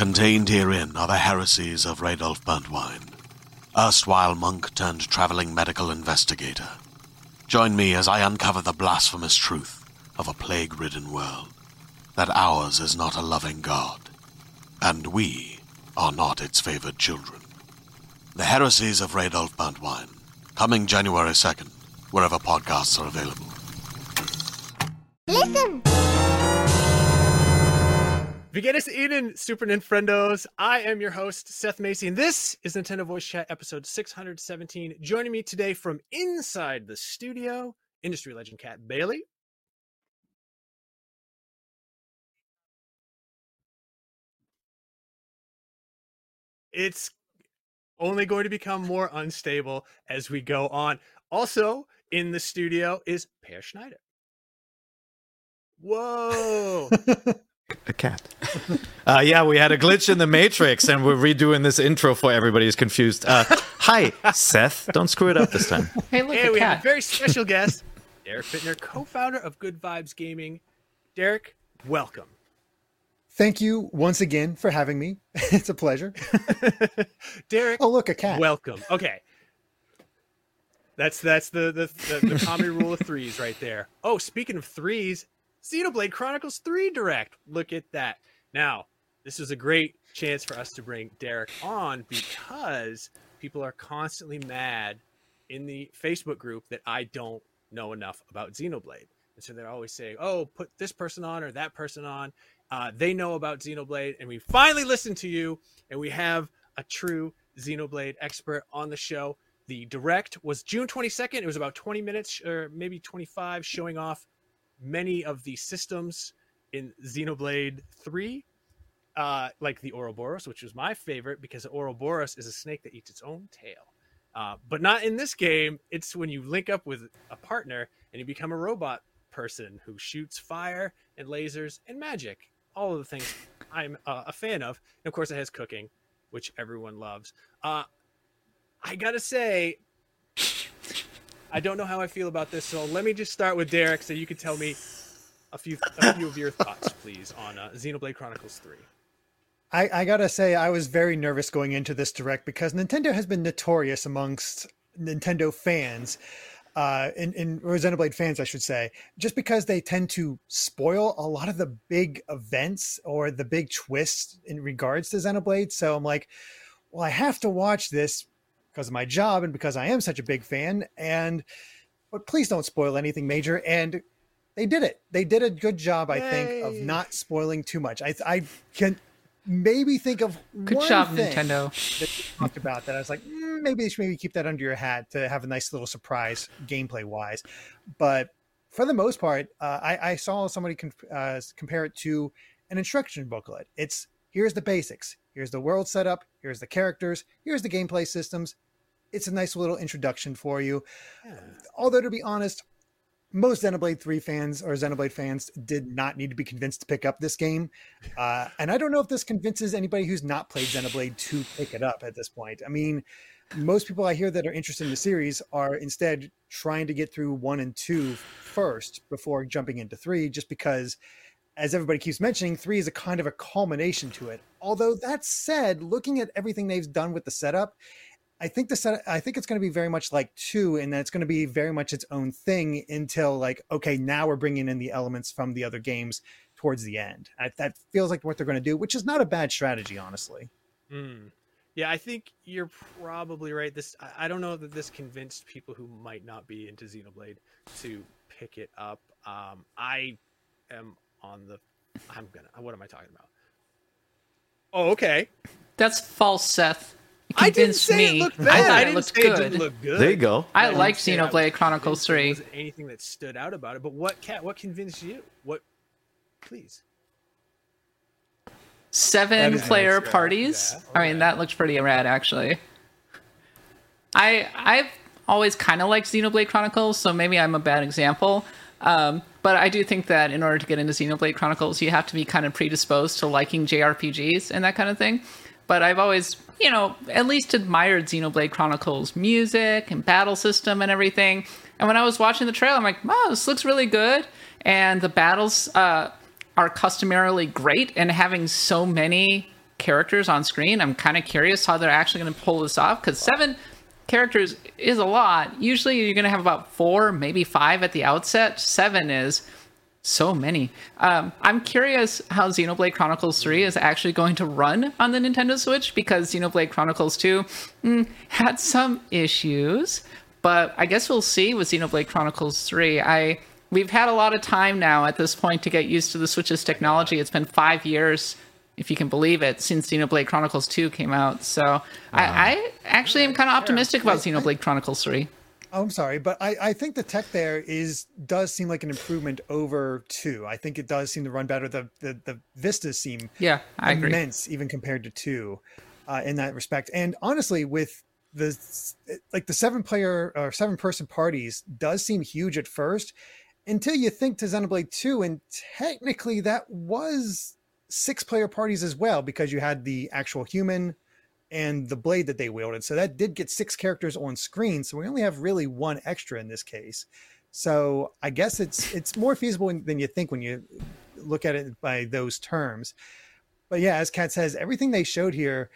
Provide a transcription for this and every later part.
Contained herein are the heresies of Radolf Burntwine, erstwhile monk turned traveling medical investigator. Join me as I uncover the blasphemous truth of a plague ridden world that ours is not a loving God, and we are not its favored children. The heresies of Radolf Burntwine, coming January 2nd, wherever podcasts are available. Listen! Vigenis Eden, Super Nintendos. I am your host, Seth Macy, and this is Nintendo Voice Chat episode 617. Joining me today from inside the studio, industry legend Kat Bailey. It's only going to become more unstable as we go on. Also, in the studio is Peer Schneider. Whoa. a cat. uh, yeah, we had a glitch in the Matrix, and we're redoing this intro for everybody who's confused. Uh, hi, Seth. Don't screw it up this time. Hey, look, and a we cat. have a very special guest, Derrick Bitner, co-founder of Good Vibes Gaming. Derrick, welcome. Thank you once again for having me. It's a pleasure. Derrick, Oh, look, a cat. welcome. Okay. That's that's the the, the, the comedy rule of threes right there. Oh, speaking of threes, Xenoblade Chronicles 3 Direct. Look at that. Now, this is a great chance for us to bring Derrick on because people are constantly mad in the Facebook group that I don't know enough about Xenoblade. And so they're always saying, oh, put this person on or that person on. Uh, they know about Xenoblade. And we finally listened to you, and we have a true Xenoblade expert on the show. The direct was June 22nd. It was about 20 minutes or maybe 25, showing off many of the systems in Xenoblade 3, uh, like the Ouroboros, which was my favorite because Ouroboros is a snake that eats its own tail. Uh, but not in this game. It's when you link up with a partner and you become a robot person who shoots fire and lasers and magic. All of the things I'm uh, a fan of. And of course, it has cooking, which everyone loves. Uh, I gotta say, I don't know how I feel about this, so let me just start with Derrick, so you can tell me a few a few of your thoughts, please, on uh, Xenoblade Chronicles Three. I, I gotta say, I was very nervous going into this direct because Nintendo has been notorious amongst Nintendo fans, uh, in, in Xenoblade fans, I should say, just because they tend to spoil a lot of the big events or the big twists in regards to Xenoblade. So I'm like, well, I have to watch this because of my job and because I am such a big fan. And but please don't spoil anything major. And they did it. They did a good job, I think, of not spoiling too much. I I can maybe think of Good one job, thing Nintendo. that you talked about that I was like, mm, maybe they should maybe keep that under your hat to have a nice little surprise gameplay wise. But for the most part, uh, I, I saw somebody con- uh, compare it to an instruction booklet. It's here's the basics, here's the world setup, here's the characters, here's the gameplay systems. It's a nice little introduction for you. Although to be honest, most Xenoblade 3 fans or Xenoblade fans did not need to be convinced to pick up this game. Uh, and I don't know if this convinces anybody who's not played Xenoblade to pick it up at this point. I mean, most people I hear that are interested in the series are instead trying to get through one and two first before jumping into three, just because, as everybody keeps mentioning, three is a kind of a culmination to it. Although that said, looking at everything they've done with the setup, I think the set, I think it's going to be very much like two, and that it's going to be very much its own thing until like, okay, now we're bringing in the elements from the other games towards the end. I, that feels like what they're going to do, which is not a bad strategy, honestly. Mm. Yeah, I think you're probably right. This I- don't know that this convinced people who might not be into Xenoblade to pick it up. Um, I am on the. I'm gonna. What am I talking about? Oh, okay. That's false, Seth. I didn't convinced say me. it looked I bad. thought I it didn't looked say good. it didn't look good. There you go. I didn't like say I Xenoblade Chronicles convinced there 3. wasn't anything that stood out about it, but what cat? What convinced you? What? Please. Seven player nice, yeah. parties. Yeah, I mean, that looks pretty rad, actually. I I've always kind of liked Xenoblade Chronicles, so maybe I'm a bad example. Um, but I do think that in order to get into Xenoblade Chronicles, you have to be kind of predisposed to liking JRPGs and that kind of thing. But I've always, you know, at least admired Xenoblade Chronicles music and battle system and everything. And when I was watching the trailer, I'm like, wow, this looks really good. And the battles uh, are customarily great. And having so many characters on screen, I'm kind of curious how they're actually going to pull this off. Because seven characters is a lot. Usually you're going to have about four, maybe five at the outset. Seven is so many. Um, I'm curious how Xenoblade Chronicles 3 is actually going to run on the Nintendo Switch because Xenoblade Chronicles 2 mm, had some issues, but I guess we'll see with Xenoblade Chronicles 3. I we've had a lot of time now at this point to get used to the Switch's technology. It's been five years, if you can believe it, since Xenoblade Chronicles 2 came out. So I, I actually am kind of optimistic about Xenoblade Chronicles 3. Oh, I'm sorry, but I, I think the tech there is does seem like an improvement over two. I think it does seem to run better. The the, the vistas seem Yeah, I agree. immense even compared to two uh, in that respect. And honestly, with the like the seven player or seven person parties does seem huge at first until you think to Xenoblade 2 and technically that was six player parties as well because you had the actual human and the blade that they wielded. So that did get six characters on screen. So we only have really one extra in this case. So I guess it's it's more feasible than you think when you look at it by those terms. But yeah, as Kat says, everything they showed here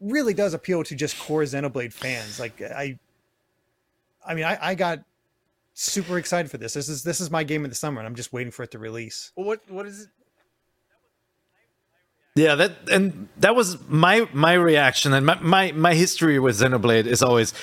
really does appeal to just core Xenoblade fans. Like I, I mean, I, I got super excited for this. This is this is my game of the summer, and I'm just waiting for it to release. Well, what? What is it? Yeah, that and that was my my reaction and my my, my history with Xenoblade is always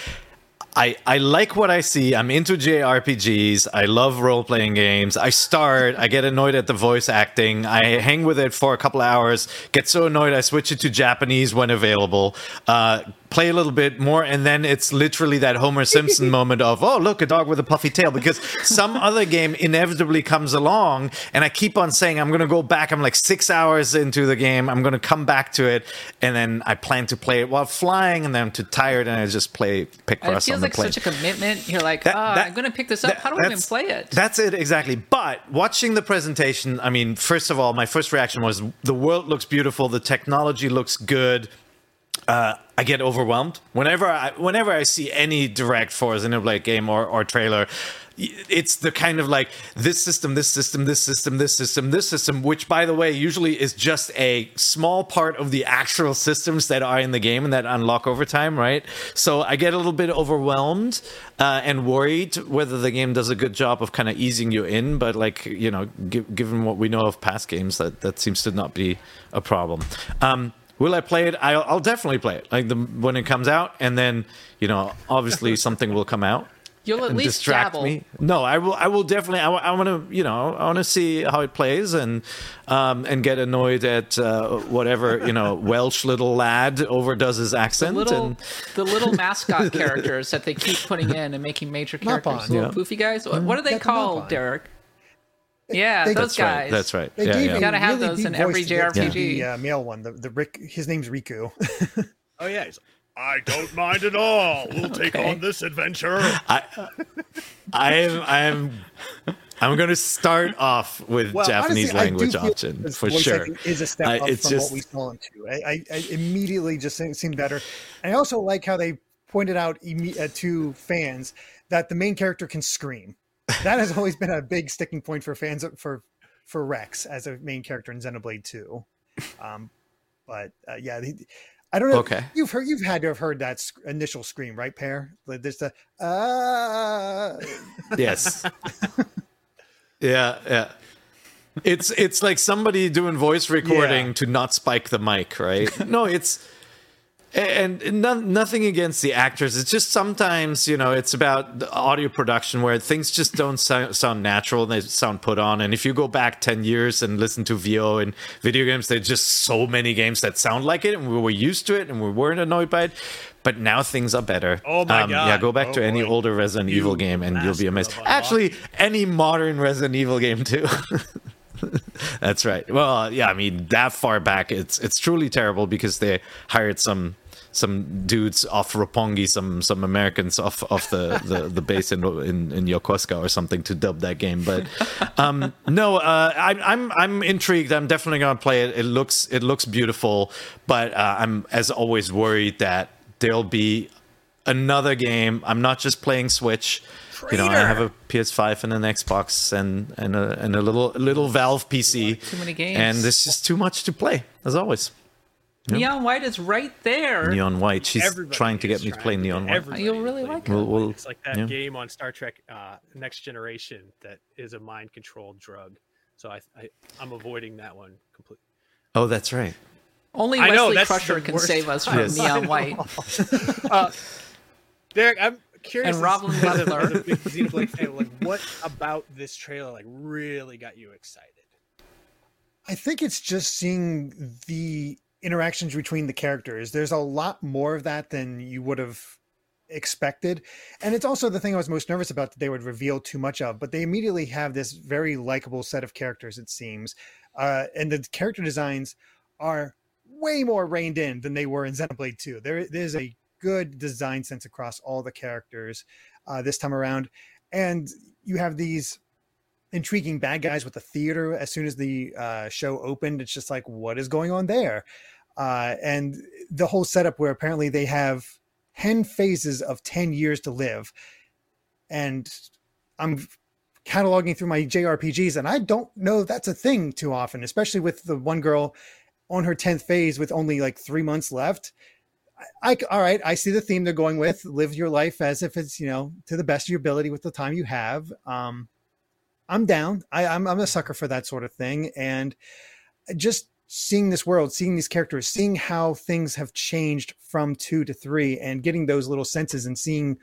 I, I like what I see. I'm into JRPGs. I love role playing games. I start, I get annoyed at the voice acting. I hang with it for a couple hours, get so annoyed I switch it to Japanese when available. Uh, play a little bit more, and then it's literally that Homer Simpson moment of, oh, look, a dog with a puffy tail, because some other game inevitably comes along, and I keep on saying, I'm going to go back. I'm like six hours into the game. I'm going to come back to it, and then I plan to play it while flying, and then I'm too tired, and I just play pick And it Picross on the like plane. such a commitment. You're like, That- oh, that- I'm going to pick this up. that- How do I even play it? That's it exactly. But watching the presentation, I mean, first of all, my first reaction was the world looks beautiful, the technology looks good. Uh, I get overwhelmed whenever I whenever I see any direct for a Xenoblade game or, or trailer. It's the kind of like this system, this system, this system, this system, this system, which by the way usually is just a small part of the actual systems that are in the game and that unlock over time, right? So I get a little bit overwhelmed uh, and worried whether the game does a good job of kind of easing you in. But like you know, gi- given what we know of past games, that that seems to not be a problem. Um, Will I play it? I'll, I'll definitely play it. Like the when it comes out, and then you know, obviously something will come out You'll at and least distract dabble. me. No, I will. I will definitely. I, want to. You know, I want to see how it plays and um, and get annoyed at uh, whatever you know Welsh little lad overdoes his The accent. little, and the little mascot characters that they keep putting in and making major characters, Nopon. little Yeah. poofy guys. What, what are they Got called, Derrick? Yeah, They- those that's right. guys. That's right. They Yeah, gave yeah. a Gotta have really those in every voice to the- JRPG. The uh, male one, the the Rick, his name's Riku. Oh yeah. He's I don't mind at all. We'll take on this adventure. I I am. I'm. I'm going to start off with Well, Japanese honestly, language feel option for sure. Is a step I- up it's from just- what we saw in two. I, I, I immediately just seemed better. I also like how they pointed out uh, to fans that the main character can scream. That has always been a big sticking point for fans for for Rex as a main character in Xenoblade Two. Um, but uh, yeah, the, I don't know. Okay. You've heard you've had to have heard that sc- initial scream, right, Peer? Like there's the ah. Yes. yeah, yeah. It's it's like somebody doing voice recording Yeah. to not spike the mic, right? no, it's and, no, nothing against the actors. It's just sometimes, you know, it's about the audio production where things just don't sound, sound natural and they sound put on. And if you go back 10 years and listen to VO and video games, there's just so many games that sound like it and we were used to it and we weren't annoyed by it. But now things are better. Oh my um, Yeah, God. go back Oh to any boy. older Resident You Evil game and you'll be amazed. Actually, any modern Resident Evil game too. That's right. Well, yeah, I mean that far back, it's it's truly terrible because they hired some some dudes off Roppongi, some some Americans off off the the, the base in, in in Yokosuka or something to dub that game. But um, no, uh, I'm I'm I'm intrigued. I'm definitely gonna play it. It looks it looks beautiful, but uh, I'm as always worried that there'll be another game. I'm not just playing Switch. You know, I have a PS5 and an Xbox and and a and a little little Valve PC. Too many games. And there's just too much to play, as always. Neon White is right there. Neon White. She's Everybody trying to is get me to play get Neon White. You'll really like it. We'll- we'll- it's like that yeah. game on Star Trek uh, Next Generation that is a mind controlled drug. So I, I I'm avoiding that one completely. Oh, that's right. Only I Wesley that's Crusher can save us from Yes. Neon White. Derrick, I'm curious. And as- Robin as a- Butler. as a big Xenoblade fan, like what about this trailer like really got you excited? I think it's just seeing the interactions between the characters. There's a lot more of that than you would have expected. And it's also the thing I was most nervous about that they would reveal too much of, but they immediately have this very likable set of characters, it seems. Uh, and the character designs are way more reined in than they were in Xenoblade 2. There, there's a good design sense across all the characters uh, this time around. And you have these intriguing bad guys with the theater as soon as the uh, show opened it's just like what is going on there uh, and the whole setup where apparently they have 10 phases of 10 years to live. And i'm cataloging through my jrpgs and i don't know that's a thing too often especially with the one girl on her 10th phase with only like three months left. I, all right i see the theme they're going with live your life as if it's you know to the best of your ability with the time you have. Um I'm down. I, I'm I'm a sucker for that sort of thing, and just seeing this world, seeing these characters, seeing how things have changed from two to three, and getting those little senses and seeing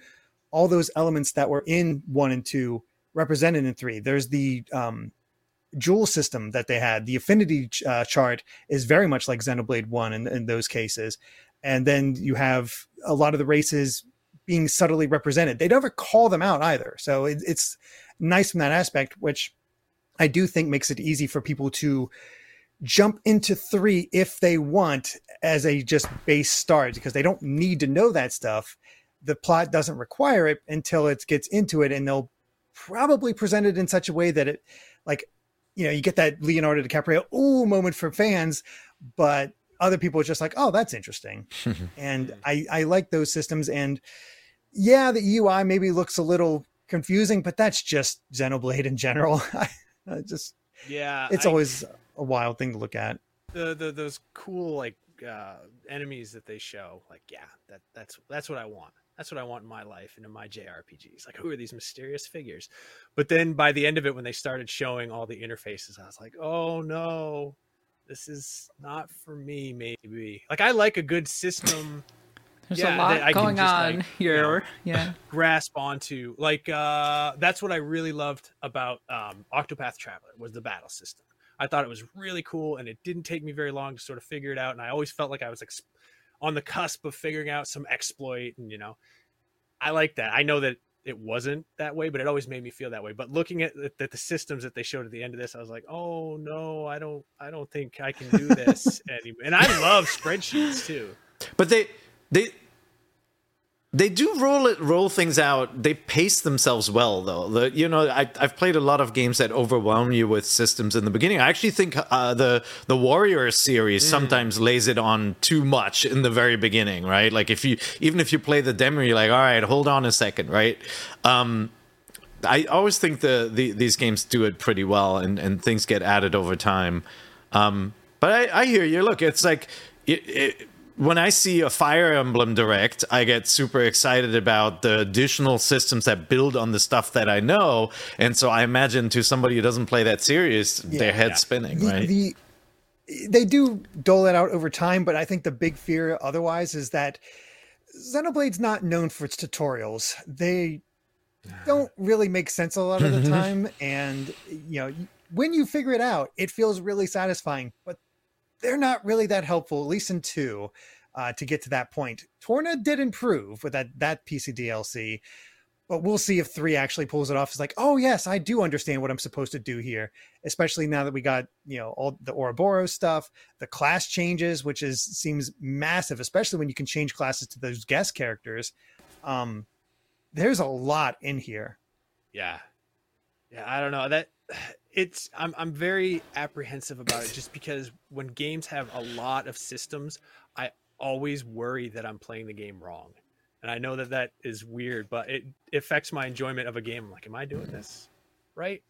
all those elements that were in one and two represented in three. There's the um, jewel system that they had. The affinity uh, chart is very much like Xenoblade One in, in those cases, and then you have a lot of the races being subtly represented. They never call them out either, so it, it's nice from that aspect, which I do think makes it easy for people to jump into three if they want as a just base start because they don't need to know that stuff. The plot doesn't require it until it gets into it, and they'll probably present it in such a way that it, like, you know, you get that Leonardo DiCaprio ooh moment for fans, but other people are just like, oh, that's interesting, and I I like those systems, and yeah, the UI maybe looks a little confusing, but that's just Xenoblade in general. I just Yeah, it's I- always a wild thing to look at. the, the those cool like uh enemies that they show like yeah that that's that's what i want. That's what i want in my life and in my jrpgs like who are these mysterious figures? But then by the end of it when they started showing all the interfaces i was like oh no this is not for me maybe. Like i like a good system. There's Yeah, a lot that I can going just, on like, here. Yeah. grasp onto. Like uh that's what i really loved about um octopath traveler was the battle system i thought it was really cool and it didn't take me very long to sort of figure it out and i always felt like i was ex- on the cusp of figuring out some exploit and you know i like that. I know that it wasn't that way but it always made me feel that way. But looking at the, at the systems that they showed at the end of this i was like oh no i don't i don't think i can do this anymore. And i love spreadsheets too. But they they they do roll it roll things out. They pace themselves well though. The you know I I've played a lot of games that overwhelm you with systems in the beginning. I actually think uh, the the Warrior series sometimes lays it on too much in the very beginning, right? Like if you even if you play the demo, you're like, all right, hold on a second, right? Um, I always think the, the these games do it pretty well, and, and things get added over time. Um, but I, I hear you. Look, it's like it, it, when I see a Fire Emblem Direct, I get super excited about the additional systems that build on the stuff that I know, and so I imagine to somebody who doesn't play that series, their head Yeah. spinning, the, right? the they do dole it out over time, but I think the big fear otherwise is that Xenoblade's not known for its tutorials. They don't really make sense a lot of the time, and you know when you figure it out, it feels really satisfying. But they're not really that helpful, at least in two, uh, to get to that point. Torna did improve with that that of DLC, but we'll see if three actually pulls it off. It's like, oh yes, I do understand what I'm supposed to do here, especially now that we got you know all the Ouroboros stuff, the class changes, which is seems massive, especially when you can change classes to those guest characters. Um, there's a lot in here. Yeah. Yeah, I don't know. That it's I'm I'm very apprehensive about it just because when games have a lot of systems, I always worry that I'm playing the game wrong. And I know that that is weird, but it, it affects my enjoyment of a game. I'm like, am I doing this right?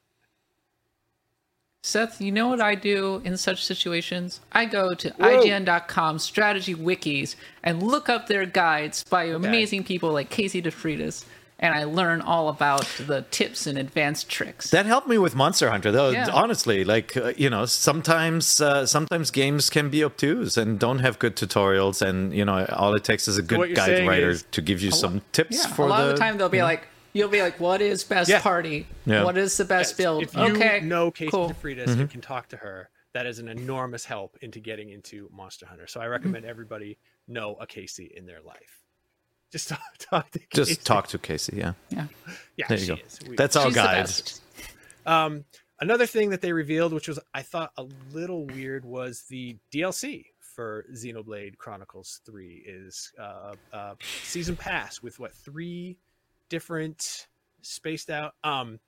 Seth, you know what I do in such situations? I go to Whoa. IGN.com strategy wikis and look up their guides by amazing people like Casey DeFreitas, and I learn all about the tips and advanced tricks. That helped me with Monster Hunter, though. Yeah. Honestly, like uh, you know, sometimes uh, sometimes games can be obtuse and don't have good tutorials, and you know, all it takes is a good you're guide writer is to give you some tips yeah, for a lot the. of the time they'll be like, you'll be like, what is best Yeah. party? Yeah. What is the best build? If you okay, know Casey cool. DeFreitas and can talk to her, that is an enormous help into getting into Monster Hunter. So I recommend everybody know a Casey in their life. Just talk, talk to Casey. Just talk to Casey. Yeah, Yeah. Yeah, there you she go. is. We- That's our She's the guide. Um, another thing that they revealed, which was I thought a little weird, was the DLC for Xenoblade Chronicles Three is uh, uh, season pass with what three different spaced out. Um,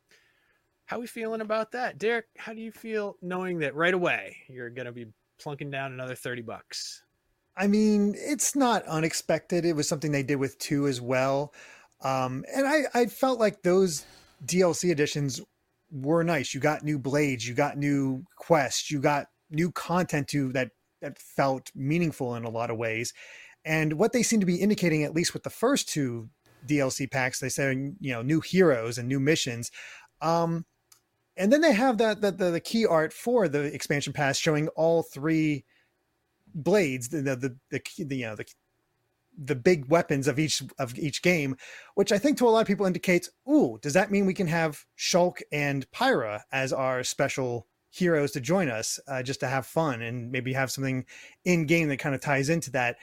how are we feeling about that, Derrick? How do you feel knowing that right away you're gonna be plunking down another thirty bucks? I mean, it's not unexpected. It was something they did with two as well. Um, and I, I felt like those DLC editions were nice. You got new blades, you got new quests, you got new content to that that felt meaningful in a lot of ways. And what they seem to be indicating, at least with the first two DLC packs, they say you know new heroes and new missions. Um, and then they have that that the, the key art for the expansion pass showing all three blades, the the the, the, you know the the big weapons of each of each game, which I think to a lot of people indicates, ooh, does that mean we can have Shulk and Pyra as our special heroes to join us, uh, just to have fun and maybe have something in game that kind of ties into that?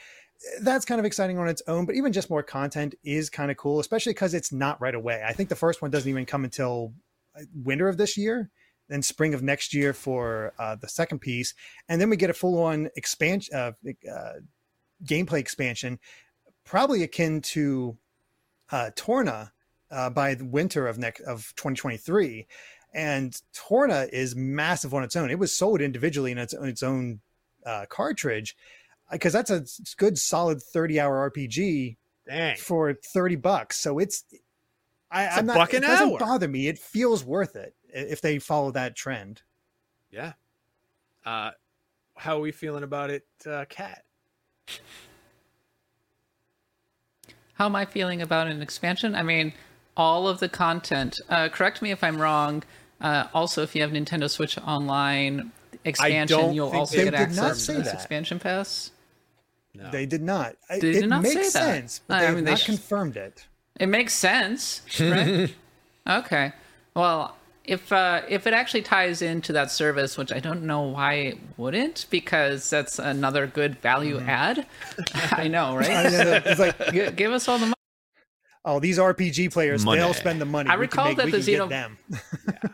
That's kind of exciting on its own, but even just more content is kind of cool, especially because it's not right away. I think the first one doesn't even come until uh, winter of this year, then spring of next year for uh, the second piece, and then we get a full-on expansion, uh, uh, gameplay expansion, probably akin to uh, Torna uh, by the winter of next of 2023. And Torna is massive on its own. It was sold individually in its, its own uh, cartridge because that's a good solid 30 hour RPG Dang, for 30 bucks. So it's, I, It's a I'm not, it an doesn't bother me. It feels worth it if they follow that trend. yeah. Uh, how are we feeling about it, uh, Kat? How am I feeling about an expansion? I mean, all of the content. Uh, correct me if I'm wrong. Uh, also, if you have Nintendo Switch Online expansion, you'll also get access to this that. expansion pass. No. They did not. I- They it did not makes say that. sense, but I they have mean, they not sh- confirmed it. It makes sense, right? okay. Well, if uh, if it actually ties into that service, which I don't know why it wouldn't, because that's another good value add. I know, Mm-hmm. I right? know, it's like, G- give us all the money. oh, these RPG players, Money. they'll spend the money. I We can recall make- that we the can get Xeno- them.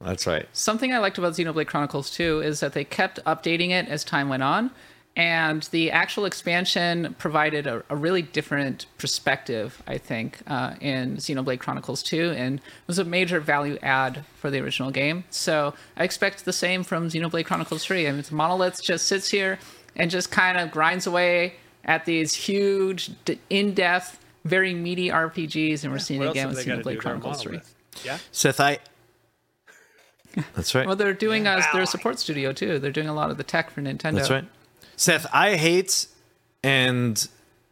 That's right. Something I liked about Xenoblade Chronicles 2 is that they kept updating it as time went on, and the actual expansion provided a, a really different perspective, I think, uh, in Xenoblade Chronicles 2, and was a major value add for the original game. So I expect the same from Xenoblade Chronicles 3. I mean, Monolith just sits here and just kind of grinds away at these huge, d- in-depth, very meaty RPGs, and we're seeing What it again with they got to do? Xenoblade Chronicles 3. Yeah. Seth, I. That's right. Well, they're doing us. They're a support studio too. They're doing a lot of the tech for Nintendo. That's right. Seth, I hate and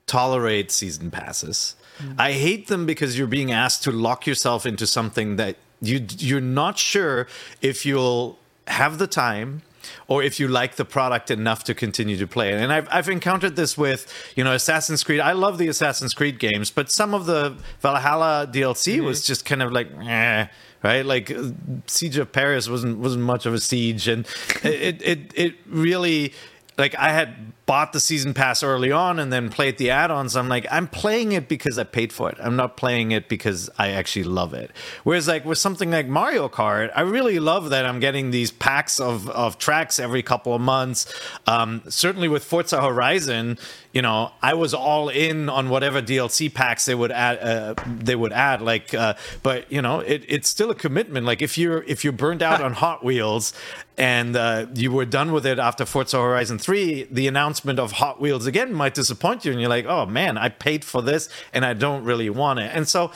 tolerate season passes. I hate them because you're being asked to lock yourself into something that you you're not sure if you'll have the time or if you like the product enough to continue to play it. And I've, I've encountered this with, you know, Assassin's Creed. I love the Assassin's Creed games, but some of the Valhalla DLC Mm-hmm. was just kind of like, eh, right? Like uh, Siege of Paris wasn't wasn't much of a siege, and it it it really like I had bought the season pass early on and then played the add-ons. I'm like, I'm playing it because I paid for it. I'm not playing it because I actually love it. Whereas like with something like Mario Kart, I really love that I'm getting these packs of of tracks every couple of months. Um, certainly with Forza Horizon, you know, I was all in on whatever DLC packs they would add. Uh, they would add, like, uh, but you know, it, it's still a commitment. Like if you're if you're burned out on Hot Wheels and uh, you were done with it after Forza Horizon Three, the announcement of Hot Wheels again might disappoint you, and you're like, oh man, I paid for this and I don't really want it. And so,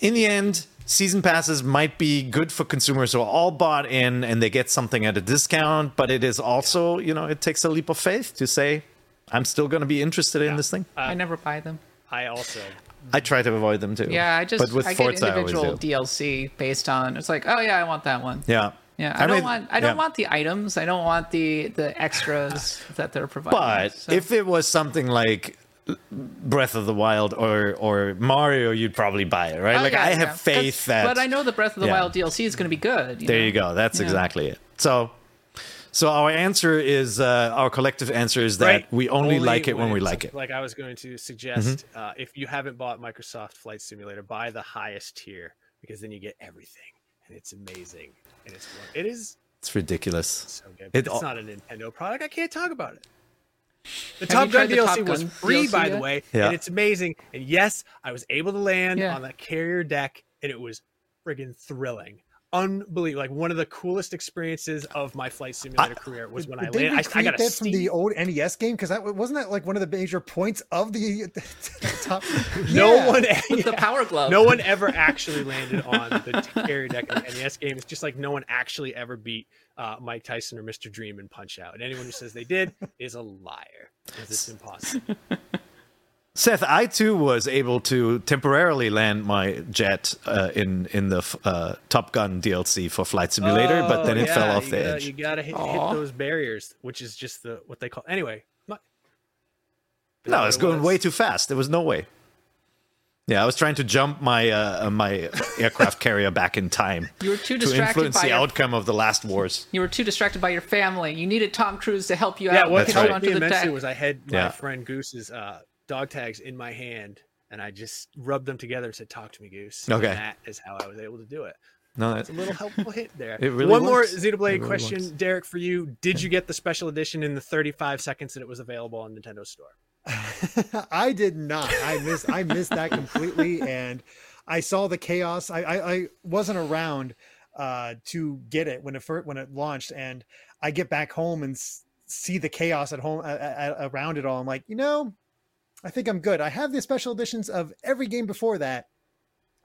in the end. Season passes might be good for consumers who are all bought in and they get something at a discount, but it is also, you know, it takes a leap of faith to say, I'm still going to be interested in this thing. Uh, I never buy them. I also I try to avoid them too. Yeah, I just but with I Forza, get individual do. DLC based on it's like, oh yeah, I want that one. Yeah, Yeah, I, don't mean, want I don't yeah. want the items. I don't want the the extras that they're providing. But So- if it was something like Breath of the Wild or or Mario, you'd probably buy it, right? Oh, like yeah, I yeah. faith that. But I know the Breath of the Yeah. Wild DLC is going to be good. There know? you go. That's Yeah. exactly it. So. So our answer is uh, our collective answer is that right. we only, like it when we like it. Mm-hmm. Like I was going to suggest, uh, if you haven't bought Microsoft Flight Simulator, buy the highest tier because then you get everything, and it's amazing, and it is. It is. It's ridiculous. so good. It it's not a Nintendo product. I can't talk about it. The Top you Gun tried the DLC Top was free, DLC by the way, Yeah. and it's amazing. And yes, I was able to land Yeah. on the carrier deck, and it was friggin' thrilling. Unbelievable! Like one of the coolest experiences of my flight simulator career was when I Did they landed. I, I recreate got a that from the old NES game because that wasn't that like one of the major points of the, top. No Yeah. one, With the. Power Glove. no one ever actually landed on the carrier deck in the NES game. It's just like no one actually ever beat uh, Mike Tyson or Mr. Dream in Punch Out. And anyone who says they did is a liar because it's impossible. Seth, I too was able to temporarily land my jet uh, in in the uh, Top Gun DLC for Flight Simulator, but then Oh, it fell off the gotta, edge. You gotta hit, hit those barriers, which is just the what they call anyway. My, No, it's it going was? way too fast. There was no way. Yeah, I was trying to jump my uh, uh, my aircraft carrier back in time You were too to distracted influence by the your, outcome of the last wars. you were too distracted by your family. You needed Tom Cruise to help you Yeah, out. what That's get right. helped onto me the immensely deck. was I had my Yeah. friend Goose's uh, dog tags in my hand, and I just rubbed them together and said, "Talk to me, Goose." And Okay. that is how I was able to do it. No, that's a little helpful hit there. It really One more works. Xenoblade really question, works. Derrick, for you. Did you get the special edition in the 35 seconds that it was available on Nintendo Store? I did not. I missed. I missed that completely, and I saw the chaos. I I, I wasn't around uh, to get it when it first, when it launched, and I get back home and s- see the chaos at home uh, uh, around it all. I'm like, you know, I think I'm good. I have the special editions of every game before that.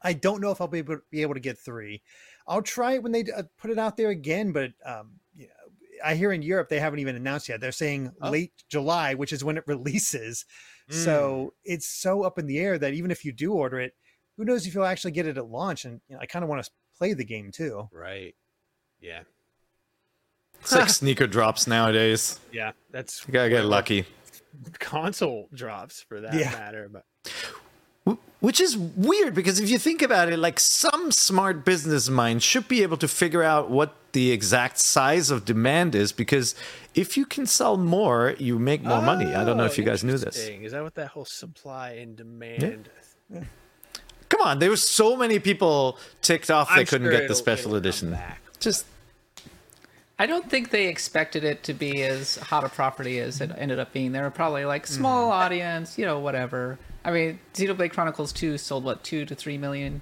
I don't know if I'll be able, be able to get three. I'll try it when they uh, put it out there again, but um, you know, I hear in Europe they haven't even announced yet. They're saying Oh. late July, which is when it releases. Mm. So it's so up in the air that even if you do order it, who knows if you'll actually get it at launch? And you know, I kind of want to play the game too. Right. Yeah. It's like sneaker drops nowadays. Yeah. That's You gotta get lucky. Console drops for that Yeah. matter. But Which is weird because if you think about it, like some smart business mind should be able to figure out what the exact size of demand is because if you can sell more, you make more money. I don't know if Oh, you guys knew this. Is that what that whole supply and demand? Come on, there were so many people ticked off they I'm couldn't sure get the special edition. back. Just I don't think they expected it to be as hot a property as it ended up being. They were probably like small audience, you know, whatever. I mean, Xenoblade Chronicles 2 sold what two to three million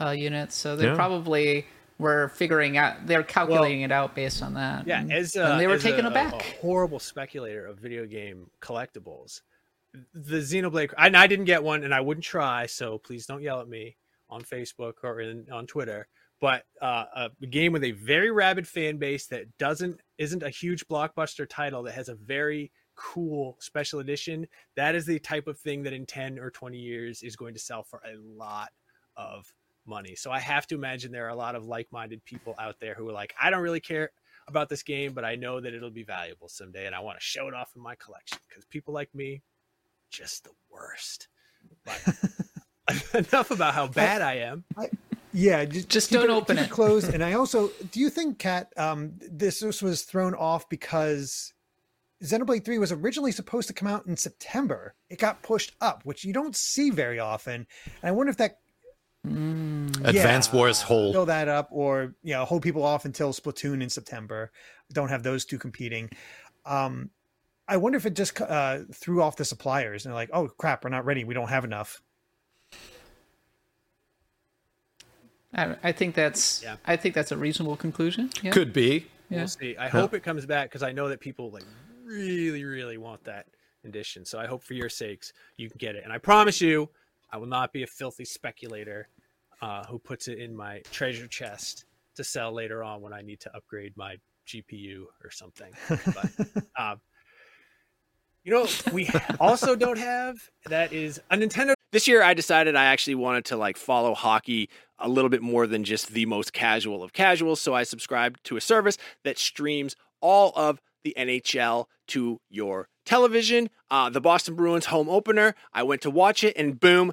uh, units, so they Yeah. probably were figuring out. They're calculating it out based on that. Yeah, and, as uh, they were taken a, aback. A horrible speculator of video game collectibles. The Xenoblade, and I didn't get one, and I wouldn't try. So please don't yell at me on Facebook or in, on Twitter. But uh, a game with a very rabid fan base that doesn't isn't a huge blockbuster title that has a very cool special edition. That is the type of thing that in ten or twenty years is going to sell for a lot of money. So I have to imagine there are a lot of like-minded people out there who are like, I don't really care about this game, but I know that it'll be valuable someday, and I want to show it off in my collection because people like me, just the worst. But enough about how bad I am. Yeah, just, Just don't open keep it. closed. and I also, do you think, Kat, um, this, this was thrown off because Xenoblade 3 was originally supposed to come out in September? It got pushed up, which you don't see very often. And I wonder if that Advance Yeah. Wars whole. fill that up or you know hold people off until Splatoon in September. Don't have those two competing. Um, I wonder if it just uh, threw off the suppliers and they're like, "Oh crap, we're not ready. We don't have enough." I, I think that's Yeah. I think that's a reasonable conclusion. Yeah. Could be. Yeah. We'll see. I hope it comes back because I know that people like really, really want that edition. So I hope for your sakes you can get it. And I promise you, I will not be a filthy speculator uh, who puts it in my treasure chest to sell later on when I need to upgrade my GPU or something. But um, you know, we also don't have that is a Nintendo. This year, I decided I actually wanted to like follow hockey a little bit more than just the most casual of casuals. So I subscribed to a service that streams all of the NHL to your television. Uh, the Boston Bruins home opener, I went to watch it, and boom,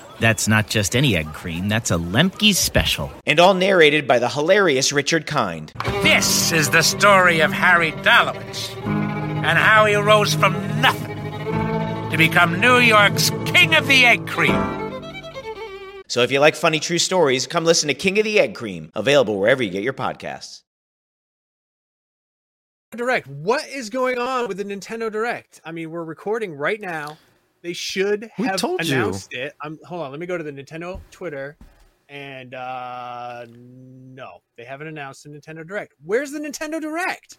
That's not just any egg cream, that's a Lemke's special. and all narrated by the hilarious Richard Kind. This is the story of Harry Dalowitz and how he rose from nothing to become New York's King of the Egg Cream. So if you like funny true stories, come listen to King of the Egg Cream, available wherever you get your podcasts. Direct. What is going on with the Nintendo Direct? I mean, we're recording right now. They should have told you. announced it. I'm hold on. Let me go to the Nintendo Twitter, and uh no, they haven't announced the Nintendo Direct. Where's the Nintendo Direct?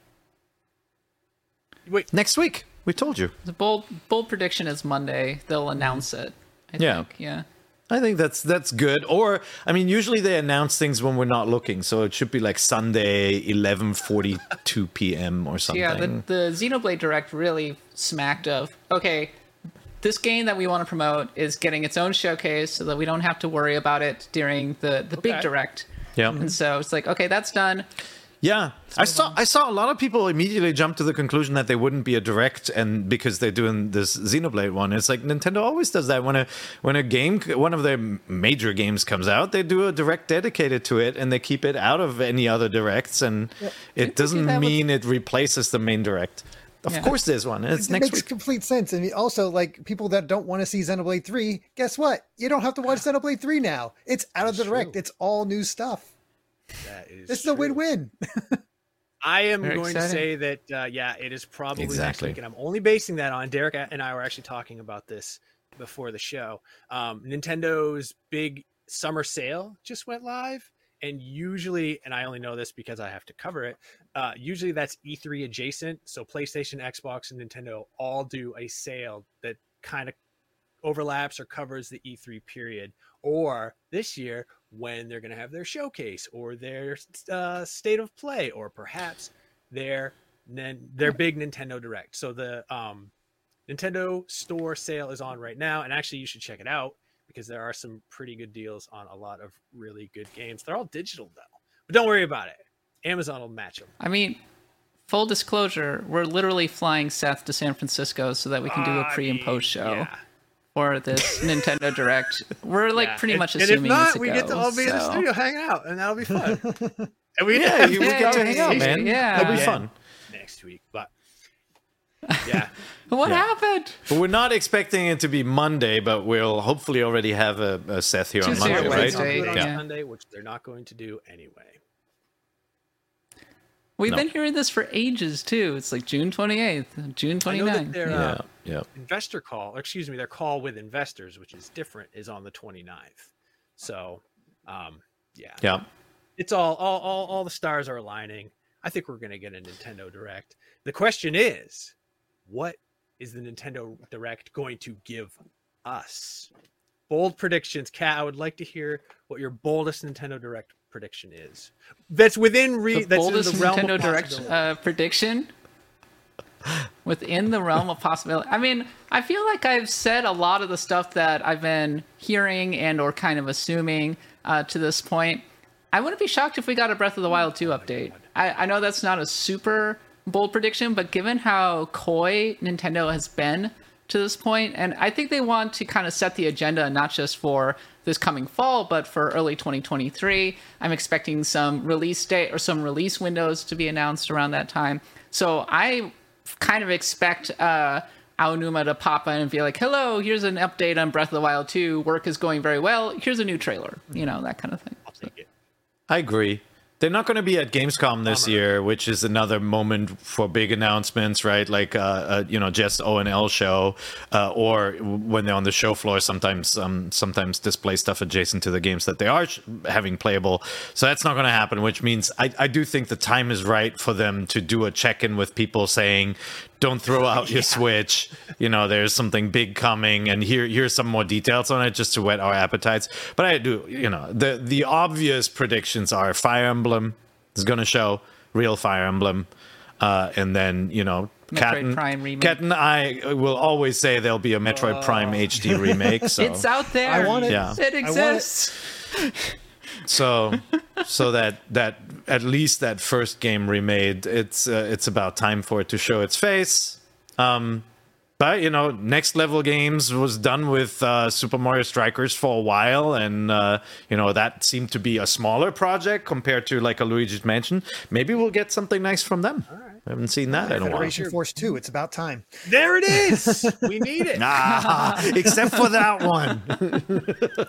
Wait, Next week. We told you. The bold bold prediction is Monday. They'll announce it. I Yeah. think. Yeah. I think that's that's good. Or I mean, usually they announce things when we're not looking, so it should be like Sunday, eleven forty two p.m. or something. Yeah, the, the Xenoblade Direct really smacked of okay. This game that we want to promote is getting its own showcase, so that we don't have to worry about it during the the big direct. Yeah. And so it's like, okay, that's done. Yeah, I saw I saw a lot of people immediately jump to the conclusion that they wouldn't be a direct, and because they're doing this Xenoblade one, it's like Nintendo always does that when a when a game one of their major games comes out, they do a direct dedicated to it, and they keep it out of any other directs, and it doesn't that with- mean it replaces the main direct. Of Yeah. course, there's one. It's it next makes week. complete sense. And also, like people that don't want to see Xenoblade 3, guess what? You don't have to watch Xenoblade 3 now. It's out of the direct. It's all new stuff. That is This is a win-win. I am Very going to say that uh, yeah, it is probably next week, and I'm only basing that on Derrick and I were actually talking about this before the show. Um, Nintendo's big summer sale just went live, and usually, and I only know this because I have to cover it. Uh, usually, that's E3 adjacent, so PlayStation, Xbox, and Nintendo all do a sale that kind of overlaps or covers the E3 period. Or this year, when they're going to have their showcase or their uh, state of play, or perhaps their their big Nintendo Direct. So the um, Nintendo Store sale is on right now, and actually, you should check it out because there are some pretty good deals on a lot of really good games. They're all digital though, but don't worry about it. Amazon will match them. I mean, full disclosure, we're literally flying Seth to San Francisco so that we can do a ah, pre and post show yeah. for this Nintendo Direct. We're like Yeah. pretty And- much and assuming if not, it's a we go, get to all be in the studio hanging out, and that'll be fun. and we Yeah, you- we get to hang out, man. Yeah. That'll be Yeah. fun. next week, but yeah, What Yeah. happened? But we're not expecting it to be Monday, but we'll hopefully already have a, a Seth here on Tuesday or Monday, right? Wednesday, on yeah. Sunday, which they're not going to do anyway. We've No. been hearing this for ages too. It's like June 28th, June I know that 29th. their Yeah, uh, yeah. investor call, or excuse me, their call with investors, which is different, is on the 29th. So, um, yeah, Yeah. it's all, all, all, all the stars are aligning. I think we're going to get a Nintendo Direct. The question is, what is the Nintendo Direct going to give us? Bold predictions, Kat. I would like to hear what your boldest Nintendo Direct prediction is. That's within re. the that's boldest in the realm Nintendo of Direct possibility. uh, prediction within the realm of possibility. I mean, I feel like I've said a lot of the stuff that I've been hearing and or kind of assuming uh, to this point. I wouldn't be shocked if we got a Breath of the Wild 2 update. I, I know that's not a super bold prediction, but given how coy Nintendo has been to this point, and I think they want to kind of set the agenda not just for this coming fall, but for early 2023. I'm expecting some release date or some release windows to be announced around that time. So I kind of expect uh, Aonuma to pop in and be like, "Hello, here's an update on Breath of the Wild 2. Work is going very well. Here's a new trailer." You know that kind of thing. I'll take it. I agree. They're not going to be at Gamescom this year, which is another moment for big announcements, right? Like, uh, uh, you know, just O and L show, uh, or when they're on the show floor, sometimes, um, sometimes display stuff adjacent to the games that they are sh- having playable. So that's not going to happen. Which means I, I do think the time is right for them to do a check-in with people, saying, "Don't throw out your Switch. You know, there's something big coming, and here here's some more details on it, just to whet our appetites." But I do, you know, the the obvious predictions are Fire Emblem is going to show real Fire Emblem, uh, and then you know. Kat Metroid and, Prime remake. Kat and I will always say there'll be a Metroid Prime HD remake. So It's out there. I want it. Yeah. It I want it. exists. so so that that at least that first game remade it's uh, it's about time for it to show its face. Um but you know next level games was done with uh, super mario strikers for a while and uh, you know that seemed to be a smaller project compared to like a luigi's mansion. Maybe we'll get something nice from them i haven't seen that in a while Federation Force 2, it's about time. There it is. we need it. ah, except for that one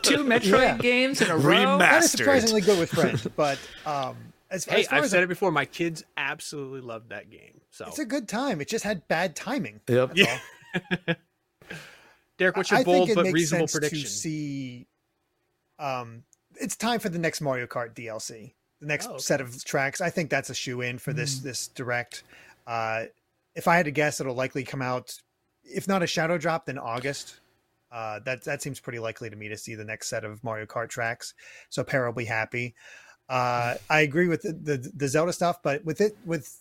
Two Metroid Yeah. games in a row. Remastered. That is surprisingly good with friends, but um, as, Hey, as far I've as said a- it before. My kids absolutely loved that game. So, it's a good time. It just had bad timing. yep yeah. Derrick, what's your I bold think it but makes reasonable sense prediction? to see. Um, it's time for the next Mario Kart DLC. The next Oh, okay. set of tracks. I think that's a shoe in for this Mm. this direct. Uh, if I had to guess, it'll likely come out, if not a shadow drop, then August. Uh, that that seems pretty likely to me to see the next set of Mario Kart tracks. So Peer will be happy. Uh, I agree with the, the the Zelda stuff, but with it with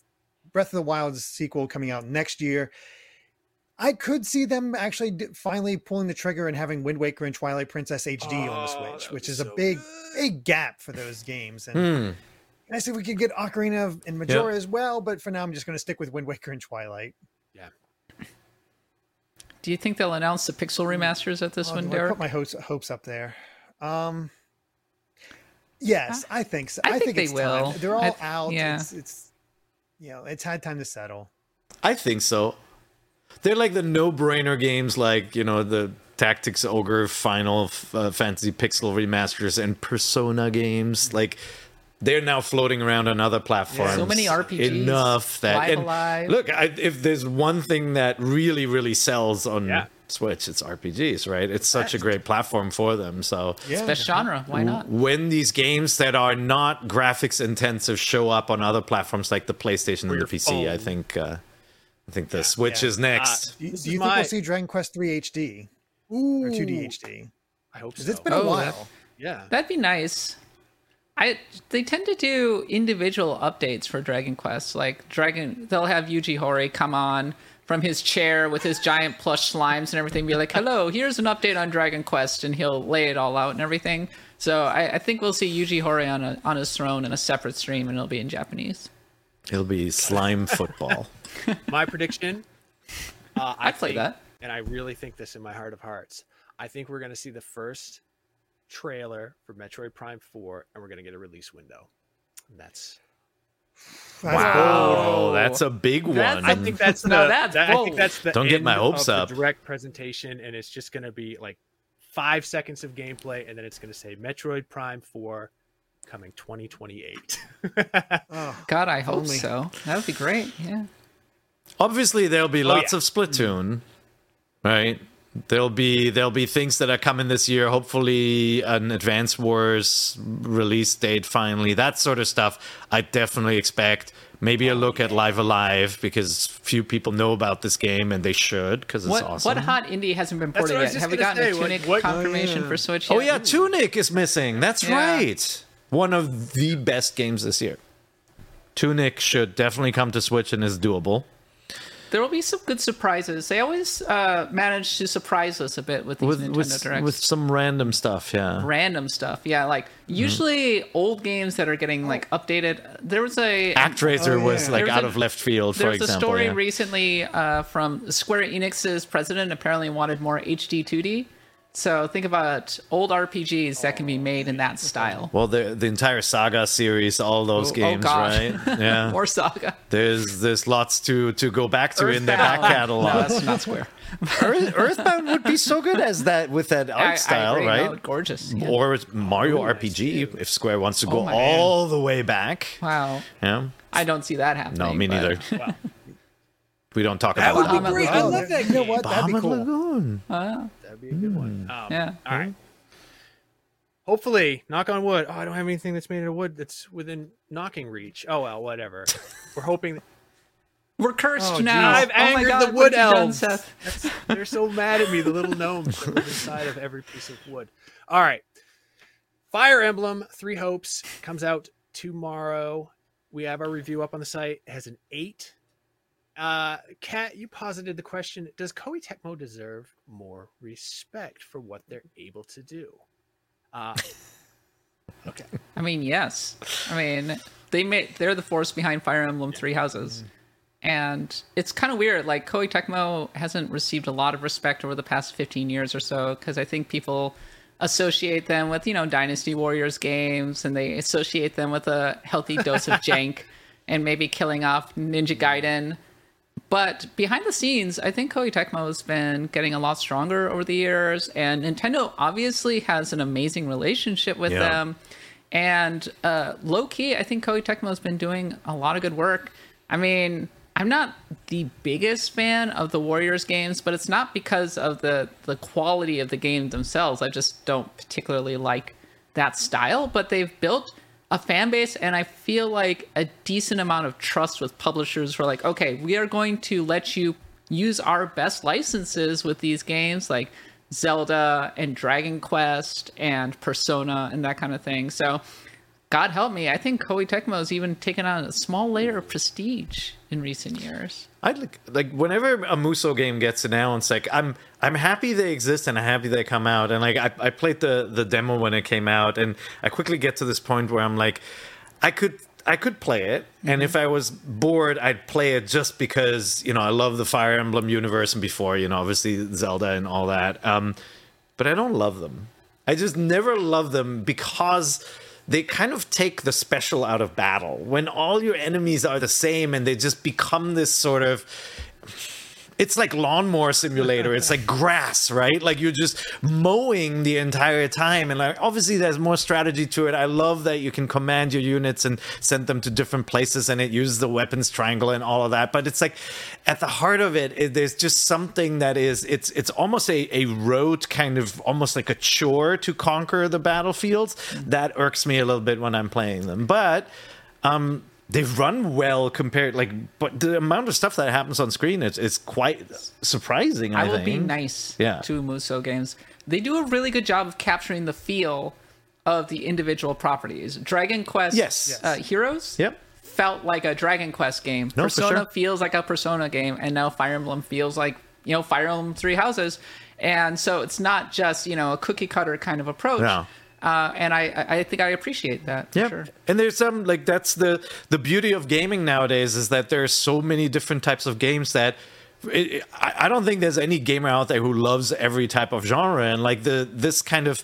Breath of the Wild's sequel coming out next year, I could see them actually d- finally pulling the trigger and having Wind Waker and Twilight Princess HD on the Switch, which is a big big gap for those games. And Hmm. I said we could get Ocarina of, and Majora as well, but for now I'm just going to stick with Wind Waker and Twilight. Yeah. Do you think they'll announce the pixel remasters at this Oh, one, do I Derrick? put my hopes, hopes up there. Um, yes, I think so. I think they it's will. Time. They're all I- out. yeah. It's, it's you know, it's had time to settle. I think so. They're like the no-brainer games, like you know the Tactics Ogre, Final uh, Fantasy Pixel remasters, and Persona games. Like they're now floating around on other platforms. So many RPGs, Enough that and look, I, if there's one thing that really, really sells on Yeah. Switch, it's RPGs, right? It's such a great platform for them. So It's best genre. Why not? when these games that are not graphics intensive show up on other platforms like the PlayStation and the your PC, I think uh, I think the Switch yeah. is uh, next. Do you, do is you think we'll see Dragon Quest 3 HD or 2D HD? I hope so. it's been a Oh, while. that- yeah. That'd be nice. I they tend to do individual updates for Dragon Quest. Like Dragon, they'll have Yuji Horii come on from his chair with his giant plush slimes and everything, be like, "Hello, here's an update on Dragon Quest," and he'll lay it all out and everything. So I, I think we'll see Yuji Horii on a, on his throne in a separate stream, and it'll be in Japanese. It'll be slime football. My prediction. Uh, I I'd play think- that. and I really think this in my heart of hearts. I think we're going to see the first trailer for Metroid Prime 4, and we're going to get a release window. And that's. wow, bold. that's a big one. That's- I think that's the. Now that's that- I think that's the. Don't get my hopes up. Direct presentation, and it's just going to be like five seconds of gameplay, and then it's going to say Metroid Prime 4 coming 2028. Oh, God, I hope only. so. That would be great. Yeah. Obviously, there'll be oh, lots yeah. of Splatoon, mm-hmm. right? There'll be there'll be things that are coming this year. Hopefully, an Advance Wars release date finally. That sort of stuff. I definitely expect. Maybe a look at Live Alive because few people know about this game and they should because it's What awesome. what hot indie hasn't been ported what I was yet? Have we gotten say, a Tunic what- confirmation yeah. for Switch oh, yet? oh yeah, Tunic is missing. That's Yeah. right. One of the best games this year. Tunic should definitely come to Switch and is doable. There will be some good surprises. They always uh, manage to surprise us a bit with these With Nintendo with, Directs. with some random stuff, yeah. Random stuff, yeah. Like usually old games that are getting like updated. There was a ActRaiser Oh, was like was out a- of left field, for There's a story yeah. recently uh, from Square Enix's president apparently wanted more HD 2D. So think about old RPGs that can be made in that style. well, the the entire Saga series, all those Oh- oh, games, gosh. right? Yeah. More Saga. there's there's lots to to go back to in their back catalog. No, that's not Square. Earth, Earthbound would be so good as that with that art I- I style, agree. right? No, gorgeous. yeah. Or Mario RPG if Square wants to oh, go Oh, my all the way back. Wow. Yeah. I don't see that happening. No, me but- neither. We don't talk That about that. would be Bahamut great. I love that you know game. what? That'd be Bahamut cool. Lagoon. That'd be a good one. Um, Yeah. All right. Hopefully, knock on wood. Oh, I don't have anything that's made out of wood that's within knocking reach. Oh well, whatever. We're hoping. We're cursed Oh, now. I've oh angered God, the wood have you done, elves. They're so mad at me, the little gnomes that live inside of every piece of wood. All right. Fire Emblem Three Hopes comes out tomorrow. We have our review up on the site. It has an eight. Uh, Kat, you posited the question: Does Koei Tecmo deserve more respect for what they're able to do? Uh, okay. I mean, yes. I mean, they made they're the force behind Fire Emblem Three Houses, and it's kind of weird. Like Koei Tecmo hasn't received a lot of respect over the past fifteen years or so because I think people associate them with you know Dynasty Warriors games, and they associate them with a healthy dose of jank, and maybe killing off Ninja Gaiden. But behind the scenes, I think Koei Tecmo has been getting a lot stronger over the years, and Nintendo obviously has an amazing relationship with Yeah. them. And uh, low key, I think Koei Tecmo has been doing a lot of good work. I mean, I'm not the biggest fan of the Warriors games, but it's not because of the the quality of the game themselves. I just don't particularly like that style. But they've built a fan base, and I feel like a decent amount of trust with publishers are like, okay, we are going to let you use our best licenses with these games, like Zelda and Dragon Quest and Persona and that kind of thing. So, God help me, I think Koei Tecmo has even taken on a small layer of prestige in recent years. I like like whenever a Musou game gets announced, like I'm I'm happy they exist and I'm happy they come out. And like I, I played the the demo when it came out, and I quickly get to this point where I'm like, I could I could play it, and if I was bored, I'd play it just because you know I love the Fire Emblem universe, and before you know obviously Zelda and all that. Um, but I don't love them. I just never love them because they kind of take the special out of battle. When all your enemies are the same and they just become this sort of it's like lawnmower simulator. It's like grass right? Like you're just mowing the entire time. And like obviously there's more strategy to it. I love that you can command your units and send them to different places and it uses the weapons triangle and all of that. But it's like at the heart of it, it there's just something that is it's it's almost a, a road kind of almost like a chore to conquer the battlefields. That irks me a little bit when i'm playing them. But um they run well compared like but the amount of stuff that happens on screen it's is quite surprising i, I will think. be nice Yeah. to Musou games. They do a really good job of capturing the feel of the individual properties. Dragon Quest Yes. Uh, Heroes yep felt like a Dragon Quest game. No, Persona sure. feels like a Persona game, and now Fire Emblem feels like you know Fire Emblem Three Houses. And so it's not just you know a cookie cutter kind of approach. No. Uh, and I, I think I appreciate that. For Yeah, sure. and there's some like that's the the beauty of gaming nowadays is that there's so many different types of games that it, I don't think there's any gamer out there who loves every type of genre and like the this kind of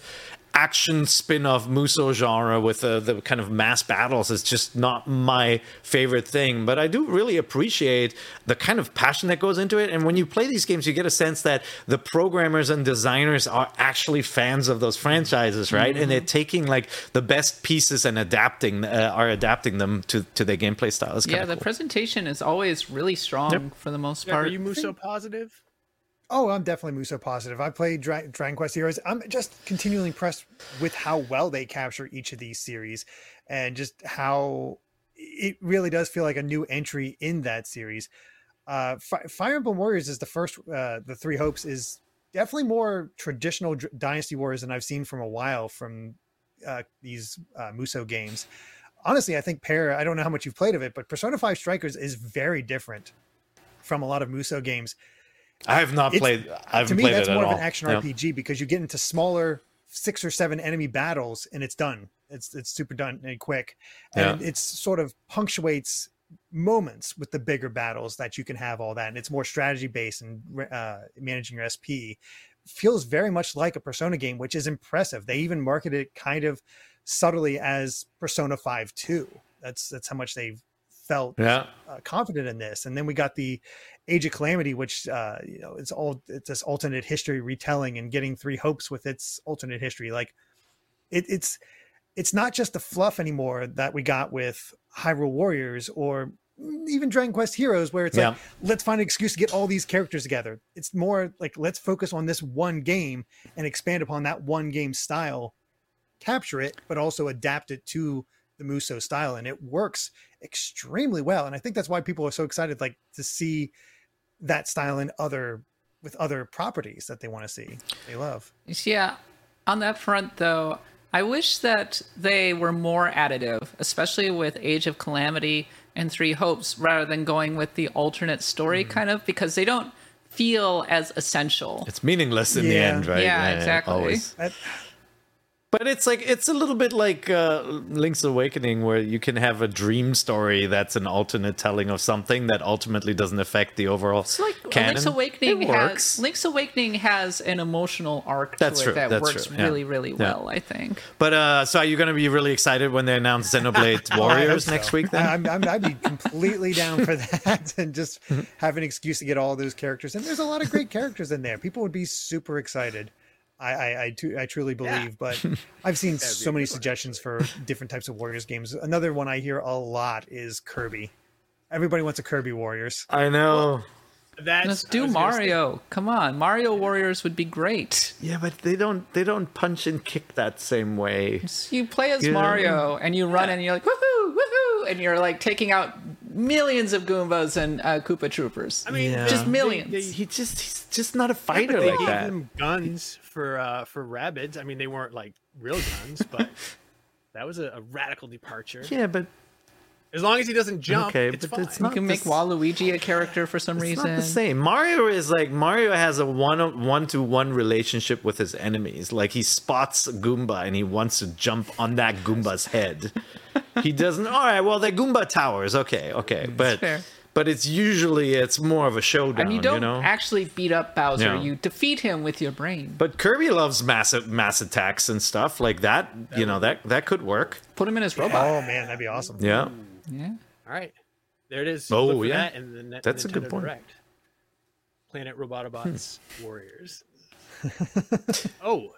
action spin-off musou genre with the, the kind of mass battles is just not my favorite thing but i do really appreciate the kind of passion that goes into it and when you play these games you get a sense that the programmers and designers are actually fans of those franchises right and they're taking like the best pieces and adapting uh, are adapting them to to their gameplay style Yeah, the cool. presentation is always really strong Yep. for the most Jack, part. are you Musou positive? Oh, I'm definitely Musou positive. I played Dra- Dragon Quest Heroes. I'm just continually impressed with how well they capture each of these series and just how it really does feel like a new entry in that series. Uh, Fi- Fire Emblem Warriors is the first, uh, the Three Hopes is definitely more traditional Dynasty Warriors than I've seen from a while from uh, these uh, Musou games. Honestly, I think Peer, I don't know how much you've played of it, but Persona 5 Strikers is very different from a lot of Musou games i have not it's- played i to me played that's more of all. an action Yeah. rpg because you get into smaller six or seven enemy battles and it's done. It's it's super done and quick. And it's sort of punctuates moments with the bigger battles that you can have all that. And it's more strategy based and uh, managing your sp feels very much like a persona game which is impressive. They even market it kind of subtly as persona 5 2 that's that's how much they've felt yeah uh, confident in this. And then we got the Age of Calamity, which uh, you know it's all it's this alternate history retelling and getting Three Hopes with its alternate history. Like it, it's it's not just the fluff anymore that we got with Hyrule Warriors or even Dragon Quest Heroes, where it's like let's find an excuse to get all these characters together. It's more like let's focus on this one game and expand upon that one game style, capture it, but also adapt it to the Musou style, and it works extremely well. And I think that's why people are so excited, like to see that style in other with other properties that they want to see, they love. Yeah, on that front though, I wish that they were more additive, especially with Age of Calamity and Three Hopes, rather than going with the alternate story mm-hmm. kind of because they don't feel as essential. it's meaningless in the end right Yeah, exactly. always That, But it's like it's a little bit like uh, Link's Awakening, where you can have a dream story that's an alternate telling of something that ultimately doesn't affect the overall It's like canon. Link's Awakening It has works. Link's Awakening has an emotional arc That's to true, it that that's works true, yeah. really, really Yeah. well. I think. But uh, so are you going to be really excited when they announce Xenoblade I Warriors so. next week? Then I'm, I'm, I'd be completely down for that and just have an excuse to get all those characters. And there's a lot of great characters in there. People would be super excited. I, I, I, tu- I truly believe, but I've seen so many suggestions for different types of Warriors games. Another one I hear a lot is Kirby. Everybody wants a Kirby Warriors. I know. That's Let's do was say- Mario. Come on, Mario Warriors would be great. Yeah, but they don't they don't punch and kick that same way. You play as Yeah. Mario and you run and you're like woohoo, woohoo, and you're like taking out millions of Goombas and uh, Koopa Troopas. I mean, just millions. they- He just he's just not a Yeah, fighter but they like gave that. them guns for uh, for Rabbids. I mean, they weren't like real guns, but that was a, a radical departure. Yeah, but As long as he doesn't jump, Okay, it's but fine. it's you can make this- Waluigi a character for some it's reason. not the same. Mario is like Mario has a one one to one relationship with his enemies. Like he spots a Goomba and he wants to jump on that Goomba's head. he doesn't. All right, well they're Goomba towers. Okay, okay, but fair. but it's usually it's more of a showdown. And you don't know? actually beat up Bowser. No. You defeat him with your brain. But Kirby loves massive mass attacks and stuff like that. You know that that could work. Put him in his robot. Oh man, that'd be awesome. Yeah. Yeah. All right, there it is. Oh, Look for yeah. that in the net, That's a good point. Direct. Planet Robotobots Warriors. oh,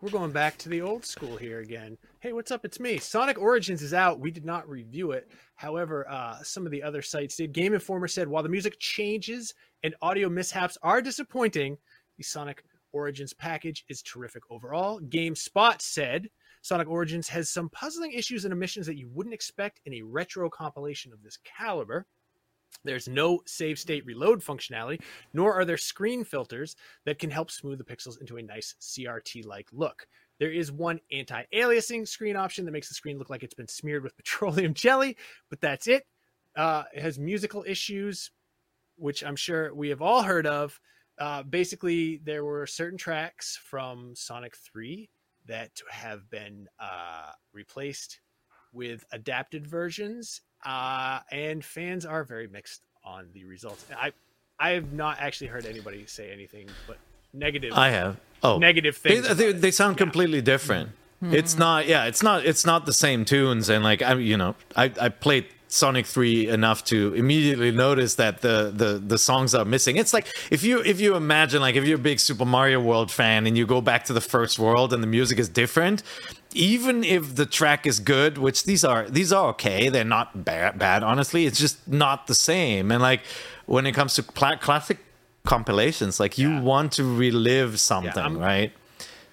we're going back to the old school here again. Hey, what's up? It's me. Sonic Origins is out. We did not review it. However, uh, some of the other sites did. Game Informer said while the music changes and audio mishaps are disappointing, the Sonic Origins package is terrific overall. GameSpot said Sonic Origins has some puzzling issues and omissions that you wouldn't expect in a retro compilation of this caliber. There's no save state reload functionality, nor are there screen filters that can help smooth the pixels into a nice CRT like look. There is one anti aliasing screen option that makes the screen look like it's been smeared with petroleum jelly, but that's it. Uh, it has musical issues, which I'm sure we have all heard of. Uh, basically, there were certain tracks from Sonic 3 that have been uh, replaced with adapted versions, uh, and fans are very mixed on the results. I I have not actually heard anybody say anything but negative. I have. Oh, negative They, things. they, they it. sound completely different. It's not. Yeah, it's not. It's not the same tunes. And like I, you know, I I played Sonic Three enough to immediately notice that the the the songs are missing. It's like if you if you imagine like if you're a big Super Mario World fan and you go back to the first world and the music is different. Even if the track is good, which these are these are okay, they're not bad. Bad, honestly, it's just not the same. And like when it comes to cla classic compilations, like you want to relive something, I'm- right?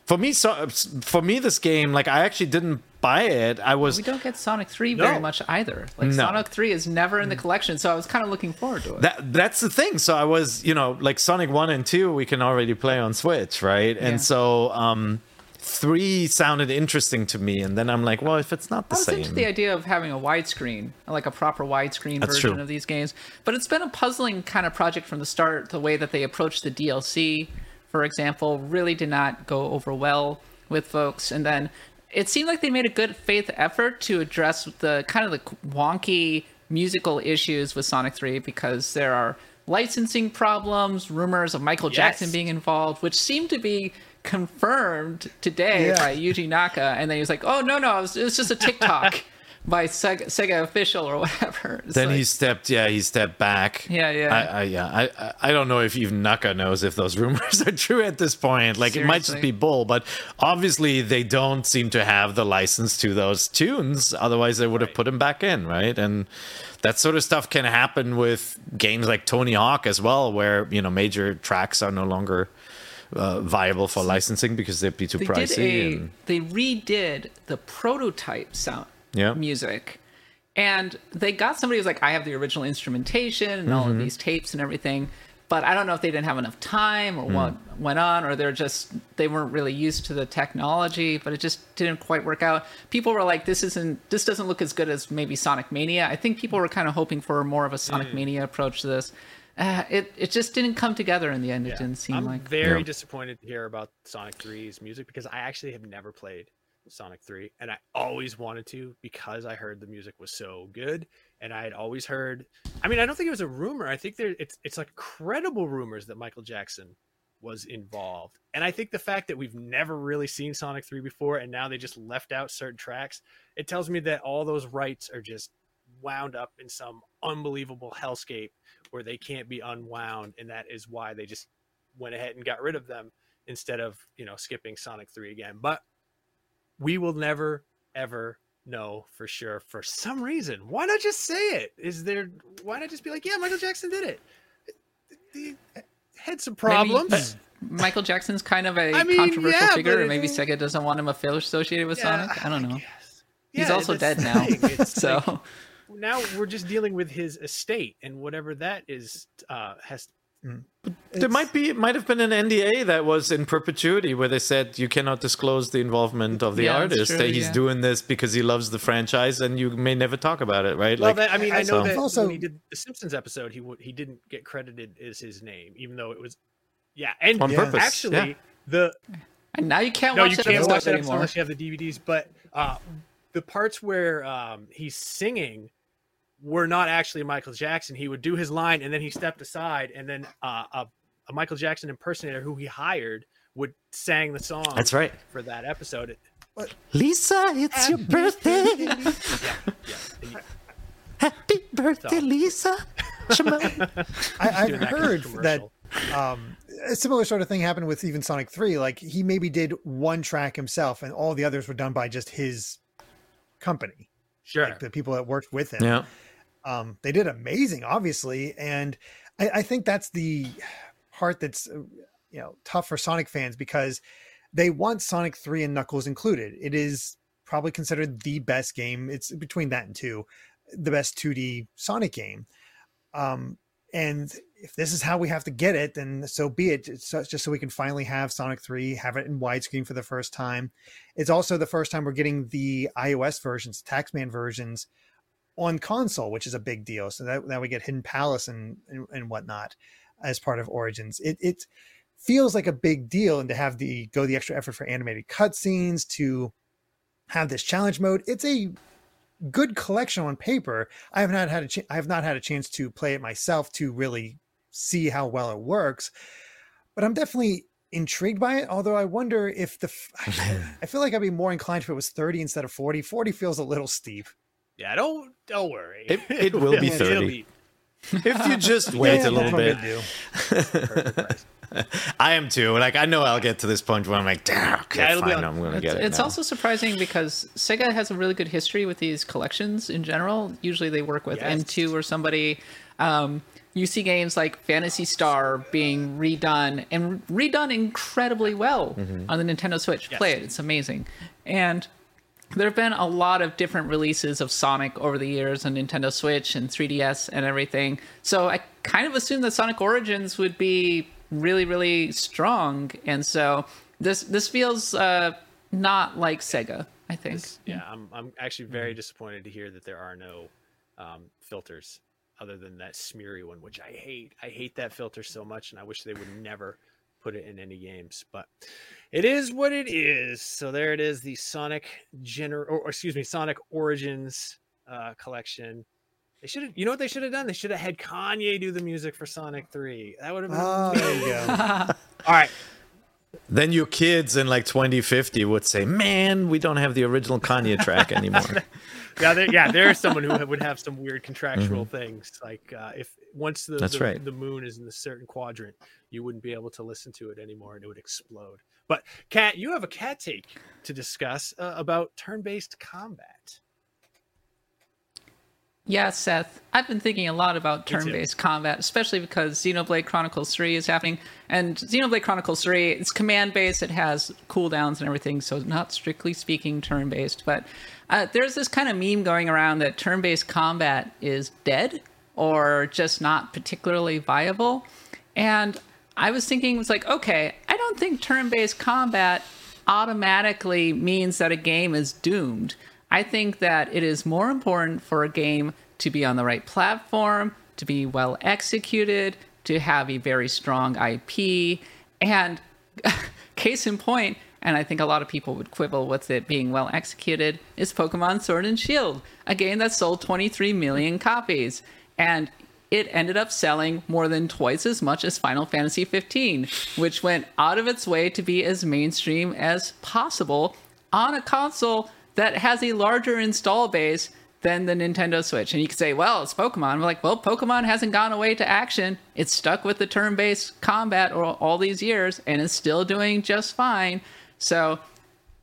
For me, so for me, this game, like I actually didn't buy it. I was We don't get Sonic 3 very much either. Like No. Sonic 3 is never in the collection, so I was kind of looking forward to it. that that's the thing. So I was, you know, like Sonic One and Two, we can already play on Switch, right? Yeah. And so um three sounded interesting to me, and then I'm like, well, if it's not the same. I was same, into the idea of having a widescreen, like a proper widescreen That's version true. of these games. But it's been a puzzling kind of project from the start. The way that they approached the DLC, for example, really did not go over well with folks. And then it seemed like they made a good faith effort to address the kind of the wonky musical issues with Sonic 3 because there are licensing problems, rumors of Michael Jackson being involved, which seemed to be confirmed today Yeah. by Yuji Naka. And then he was like, oh, no, no, it was, it was just a TikTok by Sega, Sega official or whatever. It's then like- he stepped, yeah, he stepped back. Yeah, yeah. I, I yeah, I, I- don't know if even Naka knows if those rumors are true at this point. Like it might just be bull, but obviously they don't seem to have the license to those tunes. Otherwise, they would have put him back in, right? And that sort of stuff can happen with games like Tony Hawk as well, where you know major tracks are no longer. Uh, viable for licensing because they'd be too they pricey. did a and, they redid the prototype sound Yeah. music. And they got somebody who's like i have the original instrumentation and all of Mhm. these tapes and everything but i don't know if they didn't have enough time or what went on or they're just they weren't really used to the technology but it just didn't quite work out. People were like this isn't this doesn't look as good as maybe sonic mania. I think people were kind of hoping for more of a sonic mania approach to this. Uh, it, it just didn't come together in the end it didn't seem I'm like very Yeah. disappointed to hear about Sonic 3's music because I actually have never played Sonic 3 and I always wanted to because I heard the music was so good and I had always heard I mean I don't think it was a rumor I think there it's it's like credible rumors that Michael Jackson was involved and I think the fact that we've never really seen Sonic 3 before and now they just left out certain tracks it tells me that all those rights are just wound up in some unbelievable hellscape where they can't be unwound and that is why they just went ahead and got rid of them instead of you know skipping sonic 3 again but we will never ever know for sure for some reason why not just say it is there why not just be like yeah michael jackson did it he had some Maybe problems Michael Jackson's kind of a I mean, controversial yeah, figure, and maybe it- Sega doesn't want him affiliated associated with Yeah, Sonic. I don't know. He's Yeah, also dead now. So like- now we're just dealing with his estate and whatever that is uh, has. There might be, might have been an NDA that was in perpetuity where they said you cannot disclose the involvement of the Yeah, artist. true, that he's yeah. doing this because he loves the franchise, and you may never talk about it, right? Well, that, I mean, I know so- that Also- when he did the Simpsons episode, he w- he didn't get credited as his name, even though it was, yeah, and On purpose, Actually, yeah. the And now you can't no, watch you that can't episode watch that episode anymore. unless you have the DVDs. But uh, the parts where um, he's singing were not actually Michael Jackson. He would do his line, and then he stepped aside, and then uh, a, a Michael Jackson impersonator who he hired would sang the song. That's right. for that episode. It- Lisa, it's your birthday. yeah, yeah. and Happy birthday, So. Lisa. I, I've that heard that um, a similar sort of thing happened with even Sonic 3. Like he maybe did one track himself, and all the others were done by just his company, Sure. like the people that worked with him. yeah. Um, they did amazing, obviously, and I, I think that's the part that's uh, you know tough for Sonic fans because they want Sonic 3 and Knuckles included. It is probably considered the best game. It's between that and two, the best 2D Sonic game. Um, and if this is how we have to get it, then so be it. It's just so we can finally have Sonic 3, have it in widescreen for the first time. It's also the first time we're getting the iOS versions, Taxman versions on console, which is a big deal. So that now we get Hidden Palace and, and and whatnot as part of Origins. It it feels like a big deal, and to have the go the extra effort for animated cutscenes to have this challenge mode, it's a good collection on paper. I have not had a ch- I have not had a chance to play it myself to really see how well it works, but I'm definitely intrigued by it. Although I wonder if the f- I feel like I'd be more inclined if it was 30 instead of 40. 40 feels a little steep. Yeah, don't don't worry. It- it will be It'll 30. If you just wait Yeah, a little that's what I'm bit. do. I am too. Like I know I'll get to this point where I'm like, damn, okay, Yeah, fine, on- I'm gonna get it. it's now." also surprising because Sega has a really good history with these collections in general. Usually they work with Yes. M2 or somebody. Um, you see games like Phantasy Star being redone and redone incredibly well on the Nintendo Switch. Yes. Play it, it's amazing. And there have been a lot of different releases of Sonic over the years on Nintendo Switch and 3DS and everything. So I kind of assumed that Sonic Origins would be really, really strong. And so this this feels uh, not like Sega. I think. Yeah, I'm I'm actually very disappointed to hear that there are no um, filters other than that smeary one, which I hate. I hate that filter so much, and I wish they would never put it in any games. But it is what it is. So there it is, the Sonic gener or, or excuse me, Sonic Origins uh, collection. They should have, you know what they should have done? They should have had Kanye do the music for Sonic Three. That would have been Oh, there you go. All right, Then your kids in like 2050 would say, "Man, we don't have the original Kanye track anymore." yeah, there, yeah, there's someone who would have some weird contractual things. Like uh, if once the the, right. the moon is in a certain quadrant, you wouldn't be able to listen to it anymore, and it would explode. But Kat, you have a cat take to discuss uh, about turn-based combat. Yeah, Seth. I've been thinking a lot about turn-based combat, especially because Xenoblade Chronicles 3 is happening. And Xenoblade Chronicles 3, it's command-based, it has cooldowns and everything, so not strictly speaking turn-based. But uh, there's this kind of meme going around that turn-based combat is dead or just not particularly viable. And I was thinking, it's like, okay, I don't think turn-based combat automatically means that a game is doomed. I think that it is more important for a game to be on the right platform, to be well executed, to have a very strong IP, and case in point, and I think a lot of people would quibble with it being well executed, is Pokemon Sword and Shield, a game that sold 23 million copies. And it ended up selling more than twice as much as Final Fantasy 15, which went out of its way to be as mainstream as possible on a console that has a larger install base than the Nintendo Switch. And you could say, well, it's Pokemon. We're like, well, Pokemon hasn't gone away to action. It's stuck with the turn based combat all, these years and is still doing just fine. So,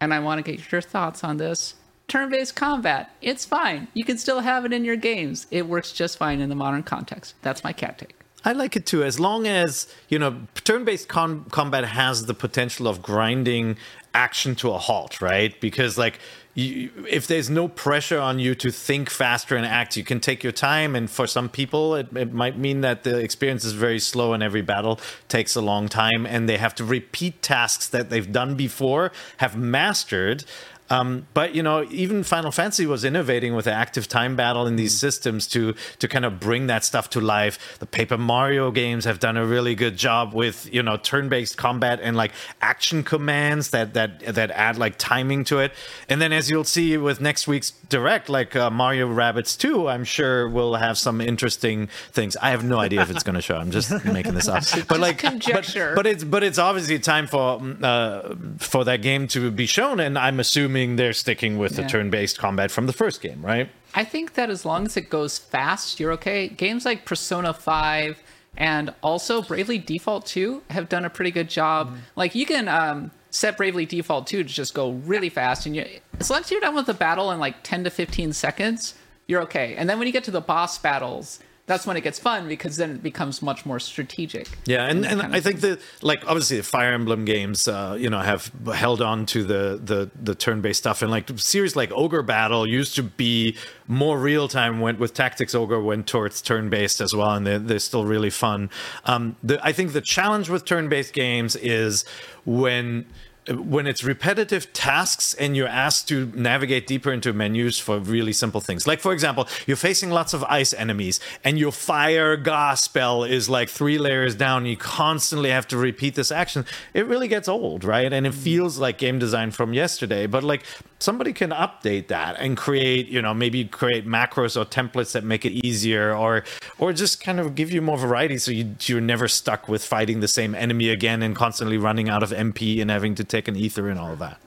and I want to get your thoughts on this. Turn based combat, it's fine. You can still have it in your games. It works just fine in the modern context. That's my cat take. I like it too, as long as you know turn-based com- combat has the potential of grinding action to a halt, right? Because like you, if there's no pressure on you to think faster and act, you can take your time. And for some people, it, it might mean that the experience is very slow and every battle takes a long time, and they have to repeat tasks that they've done before, have mastered. Um, but you know, even Final Fantasy was innovating with the active time battle in these systems to to kind of bring that stuff to life. The Paper Mario games have done a really good job with you know turn-based combat and like action commands that that that add like timing to it. And then as you'll see with next week's direct, like uh, Mario Rabbids 2, I'm sure will have some interesting things. I have no idea if it's going to show. I'm just making this up. But like conjecture. But, but it's but it's obviously time for uh, for that game to be shown, and I'm assuming they're sticking with the turn-based combat from the first game, right? I think that as long as it goes fast, you're okay. Games like Persona 5 and also Bravely Default 2 have done a pretty good job. Like you can um, set Bravely Default 2 to just go really fast, and you, as long as you're done with the battle in like 10 to 15 seconds, you're okay. And then when you get to the boss battles, that's when it gets fun because then it becomes much more strategic. Yeah, and, and I think that like obviously the Fire Emblem games, uh, you know, have held on to the the the turn-based stuff, and like series like Ogre Battle used to be more real time. Went with Tactics Ogre went towards turn-based as well, and they're, they're still really fun. Um, the, I think the challenge with turn-based games is when when it's repetitive tasks and you're asked to navigate deeper into menus for really simple things. Like, for example, you're facing lots of ice enemies and your fire gas spell is like three layers down. You constantly have to repeat this action. It really gets old, right? And it mm-hmm. feels like game design from yesterday. But like, somebody can update that and create, you know, maybe create macros or templates that make it easier or, or just kind of give you more variety so you, you're never stuck with fighting the same enemy again and constantly running out of MP and having to take an ether and all of that.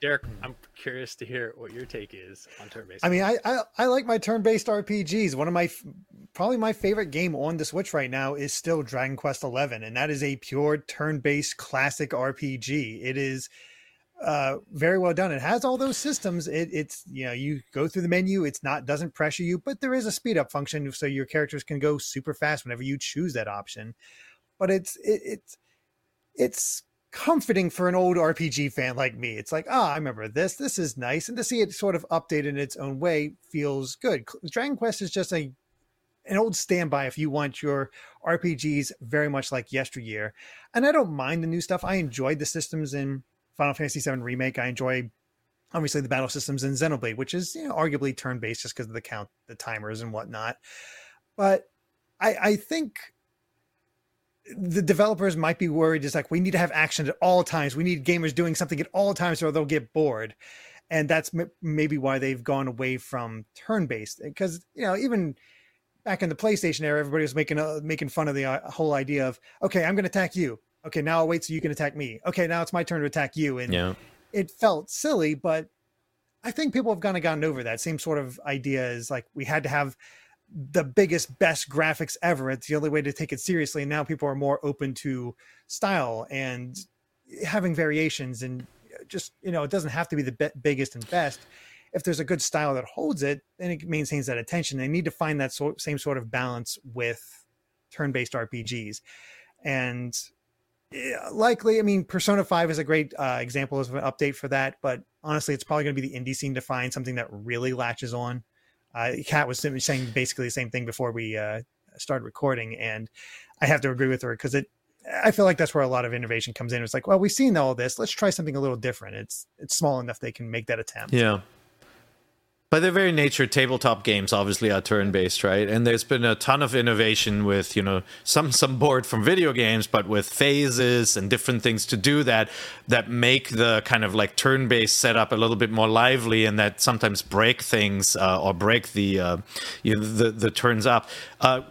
Derrick, I'm curious to hear what your take is on turn-based. I mean, I, I I like my turn-based RPGs. One of my probably my favorite game on the Switch right now is still Dragon Quest XI, and that is a pure turn-based classic RPG. It is uh very well done it has all those systems it, it's you know you go through the menu it's not doesn't pressure you but there is a speed up function so your characters can go super fast whenever you choose that option but it's it, it's it's comforting for an old rpg fan like me it's like ah i remember this this is nice and to see it sort of updated in its own way feels good dragon quest is just a an old standby if you want your RPGs very much like yesteryear. And I don't mind the new stuff. I enjoyed the systems in Final Fantasy VII Remake. I enjoy obviously the battle systems in Xenoblade, which is you know, arguably turn based just because of the count, the timers and whatnot. But I, I think the developers might be worried. It's like we need to have action at all times. We need gamers doing something at all times, or they'll get bored. And that's m- maybe why they've gone away from turn based. Because you know even back in the PlayStation era, everybody was making uh, making fun of the uh, whole idea of okay, I'm going to attack you. Okay, now I'll wait so you can attack me. Okay, now it's my turn to attack you, and Yeah. it felt silly, but I think people have kind of gotten over that same sort of idea. Is like we had to have the biggest, best graphics ever. It's the only way to take it seriously. And now people are more open to style and having variations, and just you know, it doesn't have to be the be- biggest and best if there's a good style that holds it, then it maintains that attention. They need to find that sort, same sort of balance with turn-based RPGs, and yeah, likely, I mean, Persona Five is a great uh, example of an update for that. But honestly, it's probably going to be the indie scene to find something that really latches on. Uh, Kat was saying basically the same thing before we uh, started recording, and I have to agree with her because it. I feel like that's where a lot of innovation comes in. It's like, well, we've seen all this. Let's try something a little different. It's it's small enough they can make that attempt. Yeah. By their very nature, tabletop games obviously are turn-based, right? And there's been a ton of innovation with, you know, some some board from video games, but with phases and different things to do that that make the kind of like turn-based setup a little bit more lively, and that sometimes break things uh, or break the uh, you know, the the turns up. Uh,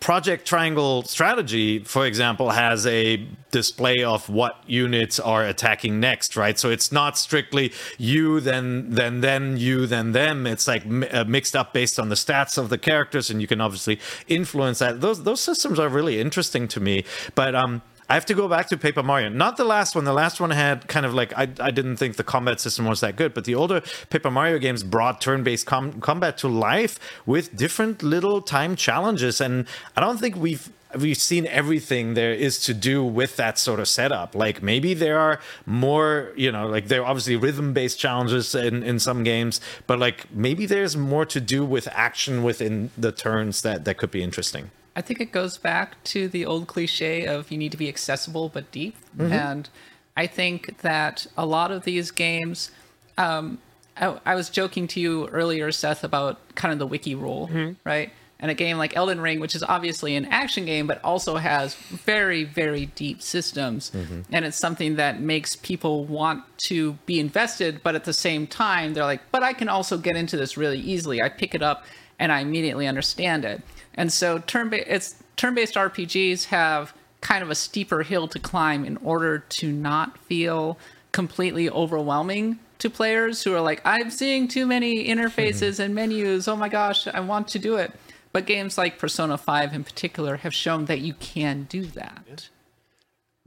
Project Triangle Strategy, for example, has a display of what units are attacking next, right? So it's not strictly you, then, then, then you, then them. It's like mi- uh, mixed up based on the stats of the characters, and you can obviously influence that. Those those systems are really interesting to me, but um. I have to go back to Paper Mario. Not the last one. The last one had kind of like I, I didn't think the combat system was that good, but the older Paper Mario games brought turn-based com- combat to life with different little time challenges, and I don't think we've we've seen everything there is to do with that sort of setup. Like maybe there are more, you know, like there are obviously rhythm based challenges in, in some games, but like maybe there's more to do with action within the turns that, that could be interesting. I think it goes back to the old cliche of you need to be accessible but deep. Mhm. And I think that a lot of these games, um, I, I was joking to you earlier, Seth, about kind of the wiki rule, right? And a game like Elden Ring, which is obviously an action game, but also has very, very deep systems. And it's something that makes people want to be invested, but at the same time, they're like, but I can also get into this really easily. I pick it up and I immediately understand it. And so turn it's turn-based RPGs have kind of a steeper hill to climb in order to not feel completely overwhelming to players who are like, I'm seeing too many interfaces and menus. Oh my gosh, I want to do it. But games like Persona 5 in particular have shown that you can do that.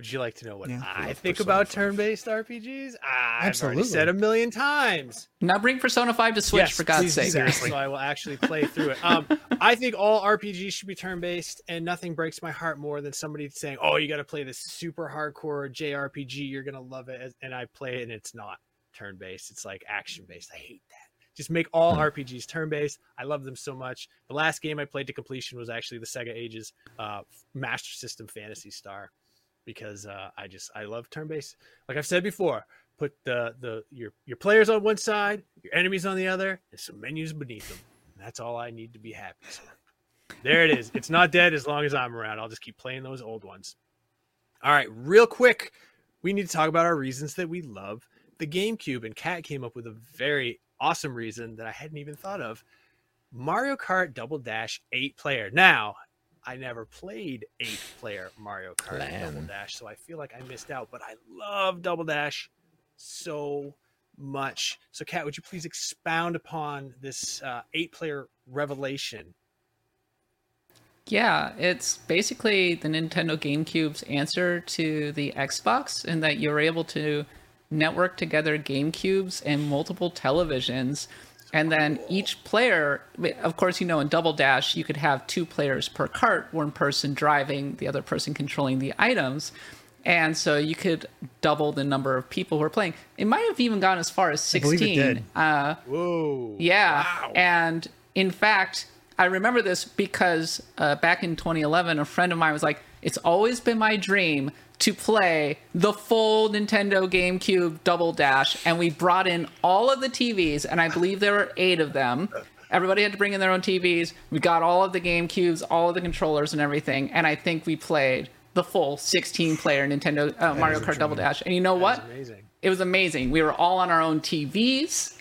Would you like to know what Yeah. I think about turn-based RPGs? I've Absolutely. already said a million times. Now bring Persona 5 to Switch, Yes, for God's please do sake. that, So I will actually play through it. Um, I think all RPGs should be turn-based, and nothing breaks my heart more than somebody saying, "Oh, you got to play this super hardcore JRPG. You're gonna love it," and I play it, and it's not turn-based. It's like action-based. I hate that. Just make all RPGs turn-based. I love them so much. The last game I played to completion was actually the Sega Ages uh, Master System Phantasy Star, because uh, I just I love turn-based. Like I've said before, put the the your your players on one side, your enemies on the other, and some menus beneath them. That's all I need to be happy. So, there it is. It's not dead as long as I'm around. I'll just keep playing those old ones. All right, real quick, we need to talk about our reasons that we love the GameCube. And Kat came up with a very awesome reason that I hadn't even thought of. Mario Kart Double Dash eight player. Now, I never played eight player Mario Kart Double Dash, so I feel like I missed out. But I love Double Dash so much. So, Kat, would you please expound upon this uh, eight player revelation? Yeah, it's basically the Nintendo GameCube's answer to the Xbox in that you're able to network together GameCubes and multiple televisions. And then each player, of course, you know, in Double Dash, you could have two players per cart, one person driving, the other person controlling the items. And so you could double the number of people who are playing. It might have even gone as far as I 16. it did. Uh, Whoa. yeah. Wow. And in fact, I remember this because uh, back in 2011, a friend of mine was like, It's always been my dream to play the full Nintendo GameCube Double Dash. And we brought in all of the TVs, and I believe there were eight of them. Everybody had to bring in their own TVs. We got all of the GameCubes, all of the controllers, and everything. And I think we played the full 16 player Nintendo uh, Mario Kart Double Dash. And you know what? Amazing. It was amazing. We were all on our own TVs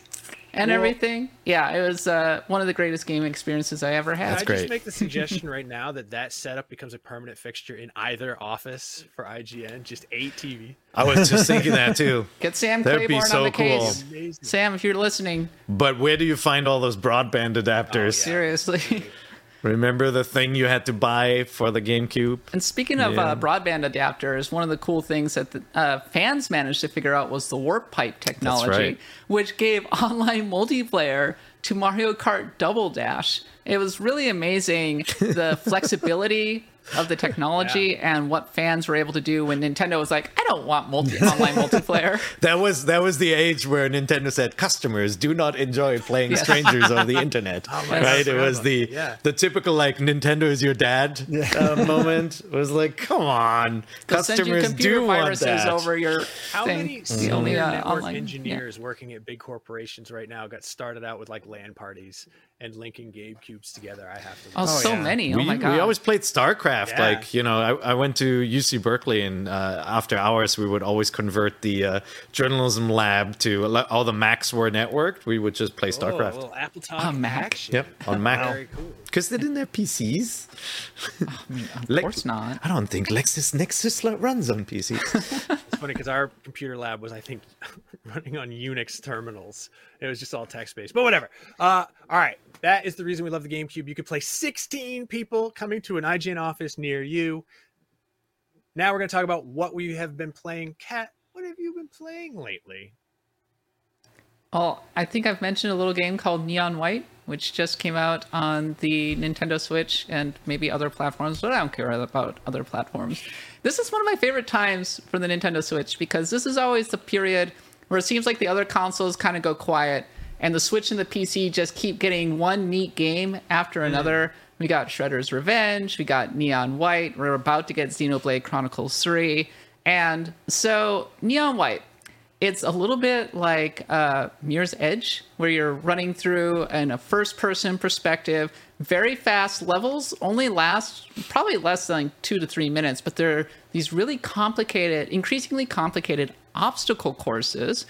and Well- everything. Yeah, it was uh, one of the greatest game experiences I ever had. Can I just make the suggestion right now that that setup becomes a permanent fixture in either office for IGN? Just eight TV. I was just thinking that too. Get Sam That'd be so on the cool. case. Amazing. Sam, if you're listening, But where do you find all those broadband adapters? seriously. Remember the thing you had to buy for the GameCube? And speaking of Yeah. uh, broadband adapters, one of the cool things that the uh, fans managed to figure out was the warp pipe technology, right. which gave online multiplayer to Mario Kart Double Dash. It was really amazing the flexibility of the technology and what fans were able to do when Nintendo was like, I don't want multi online multiplayer. That was that was the age where Nintendo said customers do not enjoy playing Yes. strangers over the internet. my God, right? I It was the. Yeah. the typical like Nintendo is your dad uh, moment. It was like, come on, They'll send you customers computer do want viruses that. over your How thing. many It's the senior only uh, network online yeah. engineers working at big corporations right now got started out with like LAN parties and linking GameCubes together? I have to. Oh, so yeah. many! we, oh my god! we always played StarCraft. Yeah. Like you know, I, I went to UC Berkeley, and uh, after hours, we would always convert the uh, journalism lab to all the Macs were networked. We would just play Oh, a StarCraft. little Apple Talk On Mac? action. Yep, on Mac. Very cool. Because they didn't have PCs. I mean, of Lex- course not. I don't think LexisNexis runs on PCs. It's funny because our computer lab was, I think, running on Unix terminals. It was just all text based, but whatever. Uh, all right, that is the reason we love the GameCube. You could play 16 people coming to an IGN office near you. Now we're going to talk about what we have been playing. Kat, what have you been playing lately? Well, I think I've mentioned a little game called Neon White, which just came out on the Nintendo Switch and maybe other platforms, but I don't care about other platforms. This is one of my favorite times for the Nintendo Switch because this is always the period where it seems like the other consoles kind of go quiet and the Switch and the PC just keep getting one neat game after mm-hmm. another. We got Shredder's Revenge, we got Neon White, we're about to get Xenoblade Chronicles 3. And so, Neon White, it's a little bit like uh, Mirror's Edge, where you're running through in a first person perspective, very fast levels, only last probably less than like two to three minutes, but they're these really complicated, increasingly complicated obstacle courses.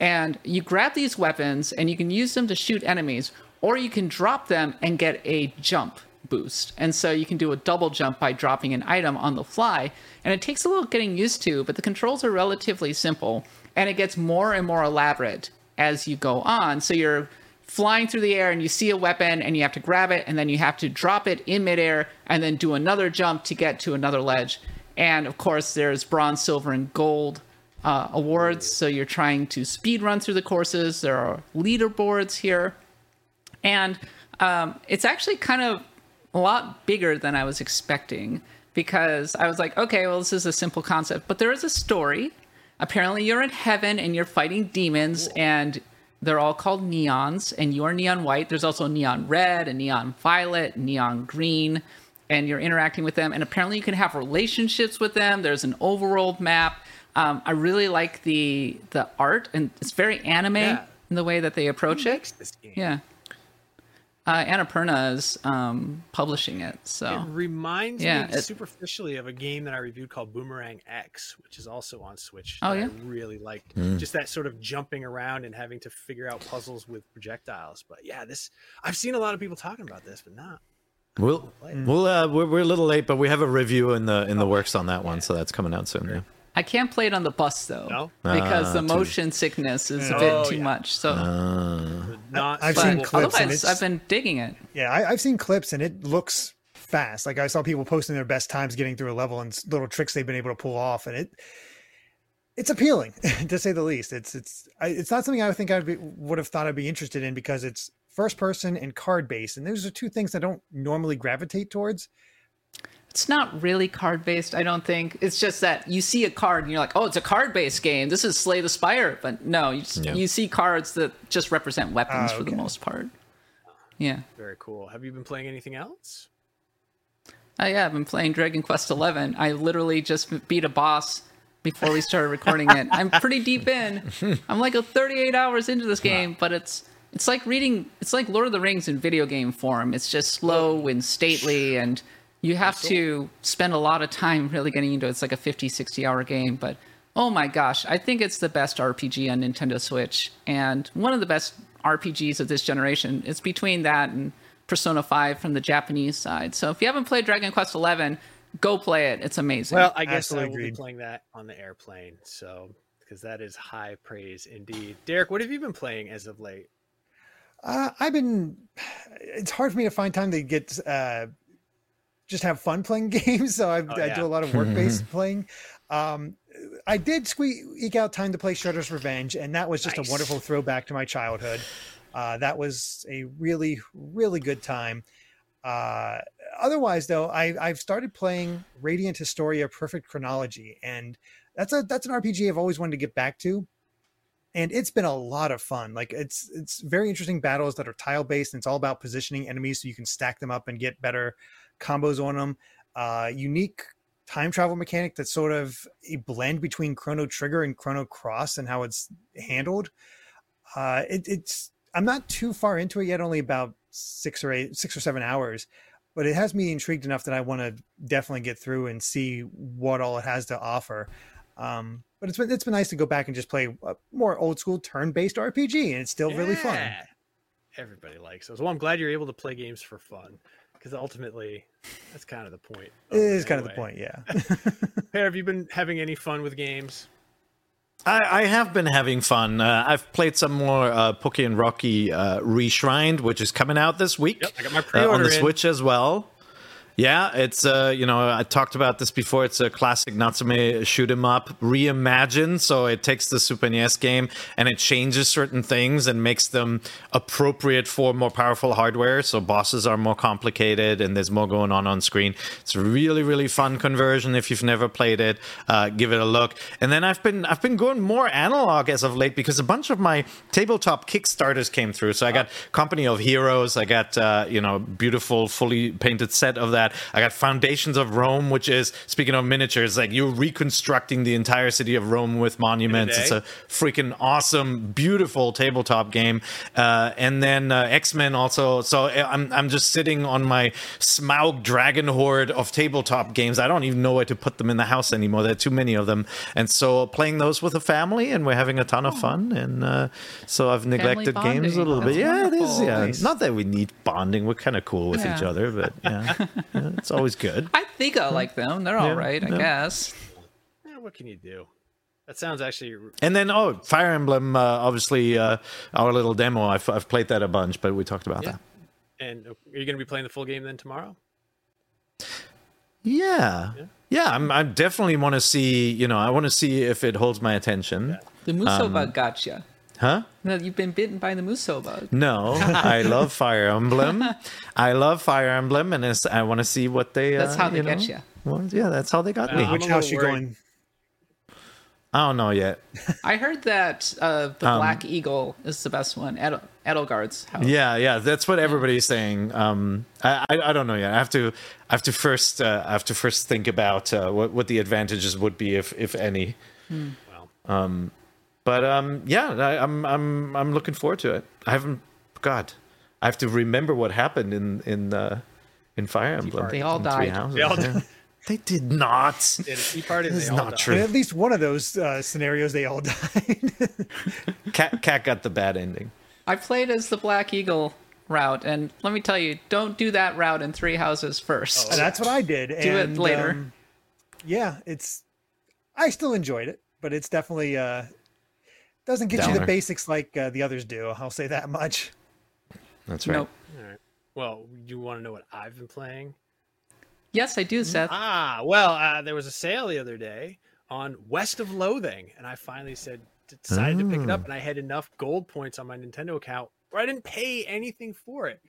And you grab these weapons and you can use them to shoot enemies, or you can drop them and get a jump boost. And so you can do a double jump by dropping an item on the fly. And it takes a little getting used to, but the controls are relatively simple. And it gets more and more elaborate as you go on. So you're flying through the air and you see a weapon and you have to grab it and then you have to drop it in midair and then do another jump to get to another ledge. And of course, there's bronze, silver, and gold uh, awards. So you're trying to speed run through the courses. There are leaderboards here. And um, it's actually kind of a lot bigger than I was expecting because I was like, okay, well, this is a simple concept, but there is a story. Apparently, you're in heaven and you're fighting demons, and they're all called neons, and you're neon white. There's also neon red and neon violet, neon green, and you're interacting with them. And apparently, you can have relationships with them. There's an overworld map. Um, I really like the the art, and it's very anime Yeah. in the way that they approach it. Yeah. Uh, Annapurna is um, publishing it, so It reminds Yeah, me it- superficially of a game that I reviewed called Boomerang X, which is also on Switch. Oh, yeah? I really liked Mm. just that sort of jumping around and having to figure out puzzles with projectiles. But yeah, this I've seen a lot of people talking about this, but not. We'll, we'll uh, we're, we're a little late, but we have a review in the in the works on that one, so that's coming out soon. Yeah. I can't play it on the bus though No? because Ah, the too- motion sickness is a Oh, bit too yeah. much. So, Uh, Not I've seen clips otherwise, I've been digging it. yeah, I, I've seen clips and it looks fast. Like I saw people posting their best times getting through a level and little tricks they've been able to pull off, and it it's appealing to say the least. It's it's I, it's not something I think I would have thought I'd be interested in because it's first person and card based, and those are two things I don't normally gravitate towards. It's not really card based, I don't think. It's just that you see a card and you're like, oh, it's a card based game. This is Slay the Spire. But no, you, just, Yeah. you see cards that just represent weapons Ah, for the most part. Yeah. very cool. Have you been playing anything else? Oh yeah, I've been playing Dragon Quest XI. I literally just beat a boss before we started recording it. I'm pretty deep in. I'm like a 38 hours into this game, but it's it's like reading. It's like Lord of the Rings in video game form. It's just slow and stately, and you have to spend a lot of time really getting into it. It's like a 50, 60 hour game, but oh my gosh, I think it's the best RPG on Nintendo Switch and one of the best RPGs of this generation. It's between that and Persona 5 from the Japanese side. So if you haven't played Dragon Quest 11, go play it. It's amazing. Well, I guess I Absolutely will be playing that on the airplane. So because that is high praise indeed. Derrick, what have you been playing as of late? Uh, I've been. It's hard for me to find time to get uh, just have fun playing games. So I, Oh, I do a lot of work based playing. Um, I did squeak eke out time to play Shredder's Revenge, and that was just Nice. a wonderful throwback to my childhood. Uh, that was a really, really good time. Uh, otherwise, though, I, I've started playing Radiant Historia Perfect Chronology, and that's a that's an RPG I've always wanted to get back to and it's been a lot of fun like it's it's very interesting battles that are tile based and it's all about positioning enemies so you can stack them up and get better combos on them uh unique time travel mechanic that's sort of a blend between chrono trigger and chrono cross and how it's handled. Uh it, it's i'm not too far into it yet only about six or eight six or seven hours but it has me intrigued enough that i want to definitely get through and see what all it has to offer. Um, but it's been it's been nice to go back and just play a more old school turn based RPG, and it's still really fun. Everybody likes those. Well, I'm glad you're able to play games for fun because ultimately, that's kind of the point. It is kind of the point, yeah. Peer, have you been having any fun with games? I, I have been having fun. Uh, I've played some more uh, Pocky and Rocky uh, Reshrined, which is coming out this week Yep, I got my uh, pre-order on the in. Switch as well. Yeah, it's uh, you know, I talked about this before. It's a classic Natsume shoot 'em up reimagined. So it takes the Super NES game and it changes certain things and makes them appropriate for more powerful hardware. So bosses are more complicated and there's more going on on screen. It's a really really fun conversion. If you've never played it, uh, give it a look. And then I've been I've been going more analog as of late because a bunch of my tabletop Kickstarters came through. So I got Company of Heroes. I got uh, you know beautiful fully painted set of that. I got Foundations of Rome, which is speaking of miniatures, like you're reconstructing the entire city of Rome with monuments. It's a freaking awesome, beautiful tabletop game. Uh, and then uh, X Men also. So uh, I'm I'm just sitting on my Smaug Dragon Hoard of tabletop games. I don't even know where to put them in the house anymore. There are too many of them. And so playing those with a family, and we're having a ton of fun. And uh, so I've neglected games a little bit. That's Yeah, it is. Yeah, Nice. not that we need bonding. We're kind of cool with each other, but yeah, Yeah, it's always good. I think I like them. They're all Yeah, right, I guess. Eh, what can you do? That sounds actually And then, oh, Fire Emblem, uh, obviously, uh, our little demo. I've, I've played that a bunch, but we talked about Yeah. that. And are you going to be playing the full game then tomorrow? Yeah. Yeah, I'm, I definitely want to see, you know, I want to see if it holds my attention. The Musou Um, gotcha. Huh? No, you've been bitten by the Musou bug. No, I love Fire Emblem. I love Fire Emblem, and it's, I want to see what they. That's uh, how they you get know, ya. Well, yeah, that's how they got me. Which house you going? I don't know yet. I heard that uh, the Um, Black Eagle is the best one. Edel- Edelgard's house. Yeah, yeah, that's what everybody's saying. Um, I, I, I don't know yet. I have to, I have to first, uh, I have to first think about uh, what what the advantages would be, if if any. Hmm. Um, but um, yeah, I, I'm I'm I'm looking forward to it. I haven't, God, I have to remember what happened in in uh, in Fire Emblem. They all in died. They all yeah. They did not. They had a party. This they is all not died. true. In at least one of those uh, scenarios, they all died. Kat Kat got the bad ending. I played as the Black Eagle route, and let me tell you, don't do that route in Three Houses first. And that's what I did. Do and, it later. um, yeah, it's. I still enjoyed it, but it's definitely uh doesn't get you the basics like uh, the others do. I'll say that much. That's right. Nope. All right. Well, you want to know what I've been playing? Yes, I do, Seth. Ah, well, uh, there was a sale the other day on West of Loathing, and I finally said decided to pick it up, and I had enough gold points on my Nintendo account where I didn't pay anything for it.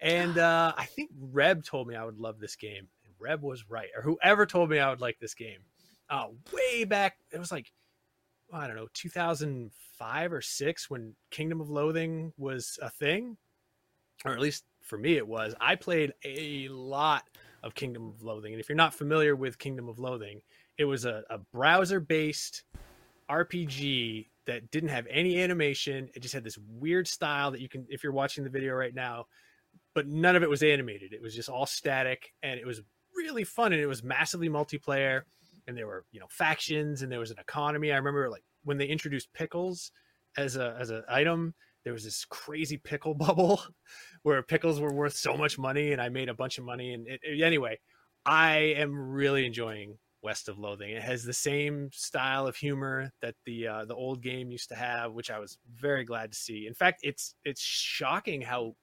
And uh, I think Reb told me I would love this game. And Reb was right, or whoever told me I would like this game. Uh, way back, it was like I don't know, 2005 or six when Kingdom of Loathing was a thing, or at least for me it was. I played a lot of Kingdom of Loathing, and if you're not familiar with Kingdom of Loathing, it was a, a browser-based RPG that didn't have any animation. It just had this weird style that you can, if you're watching the video right now, but none of it was animated. It was just all static, and it was really fun, and it was massively multiplayer. And there were, you know, factions, and there was an economy. I remember like when they introduced pickles as a as an item. There was this crazy pickle bubble where pickles were worth so much money, and I made a bunch of money. And it, anyway, I am really enjoying West of Loathing. It has the same style of humor that the uh, the old game used to have, which I was very glad to see. In fact, it's it's shocking how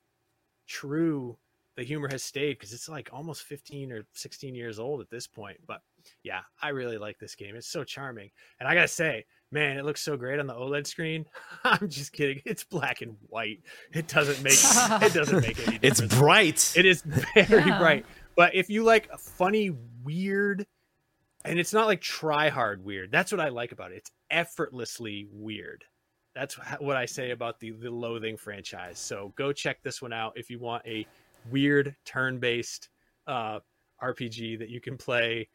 true the humor has stayed because it's like almost 15 or 16 years old at this point. But yeah, I really like this game. It's so charming, and I gotta say, man, it looks so great on the OLED screen. I'm just kidding. It's black and white. It doesn't make it doesn't make any. It's bright. It is very Yeah. bright. But if you like a funny, weird, and it's not like try hard weird, that's what I like about it. It's effortlessly weird. That's what I say about the the Loathing franchise. So go check this one out if you want a weird turn-based uh, RPG that you can play.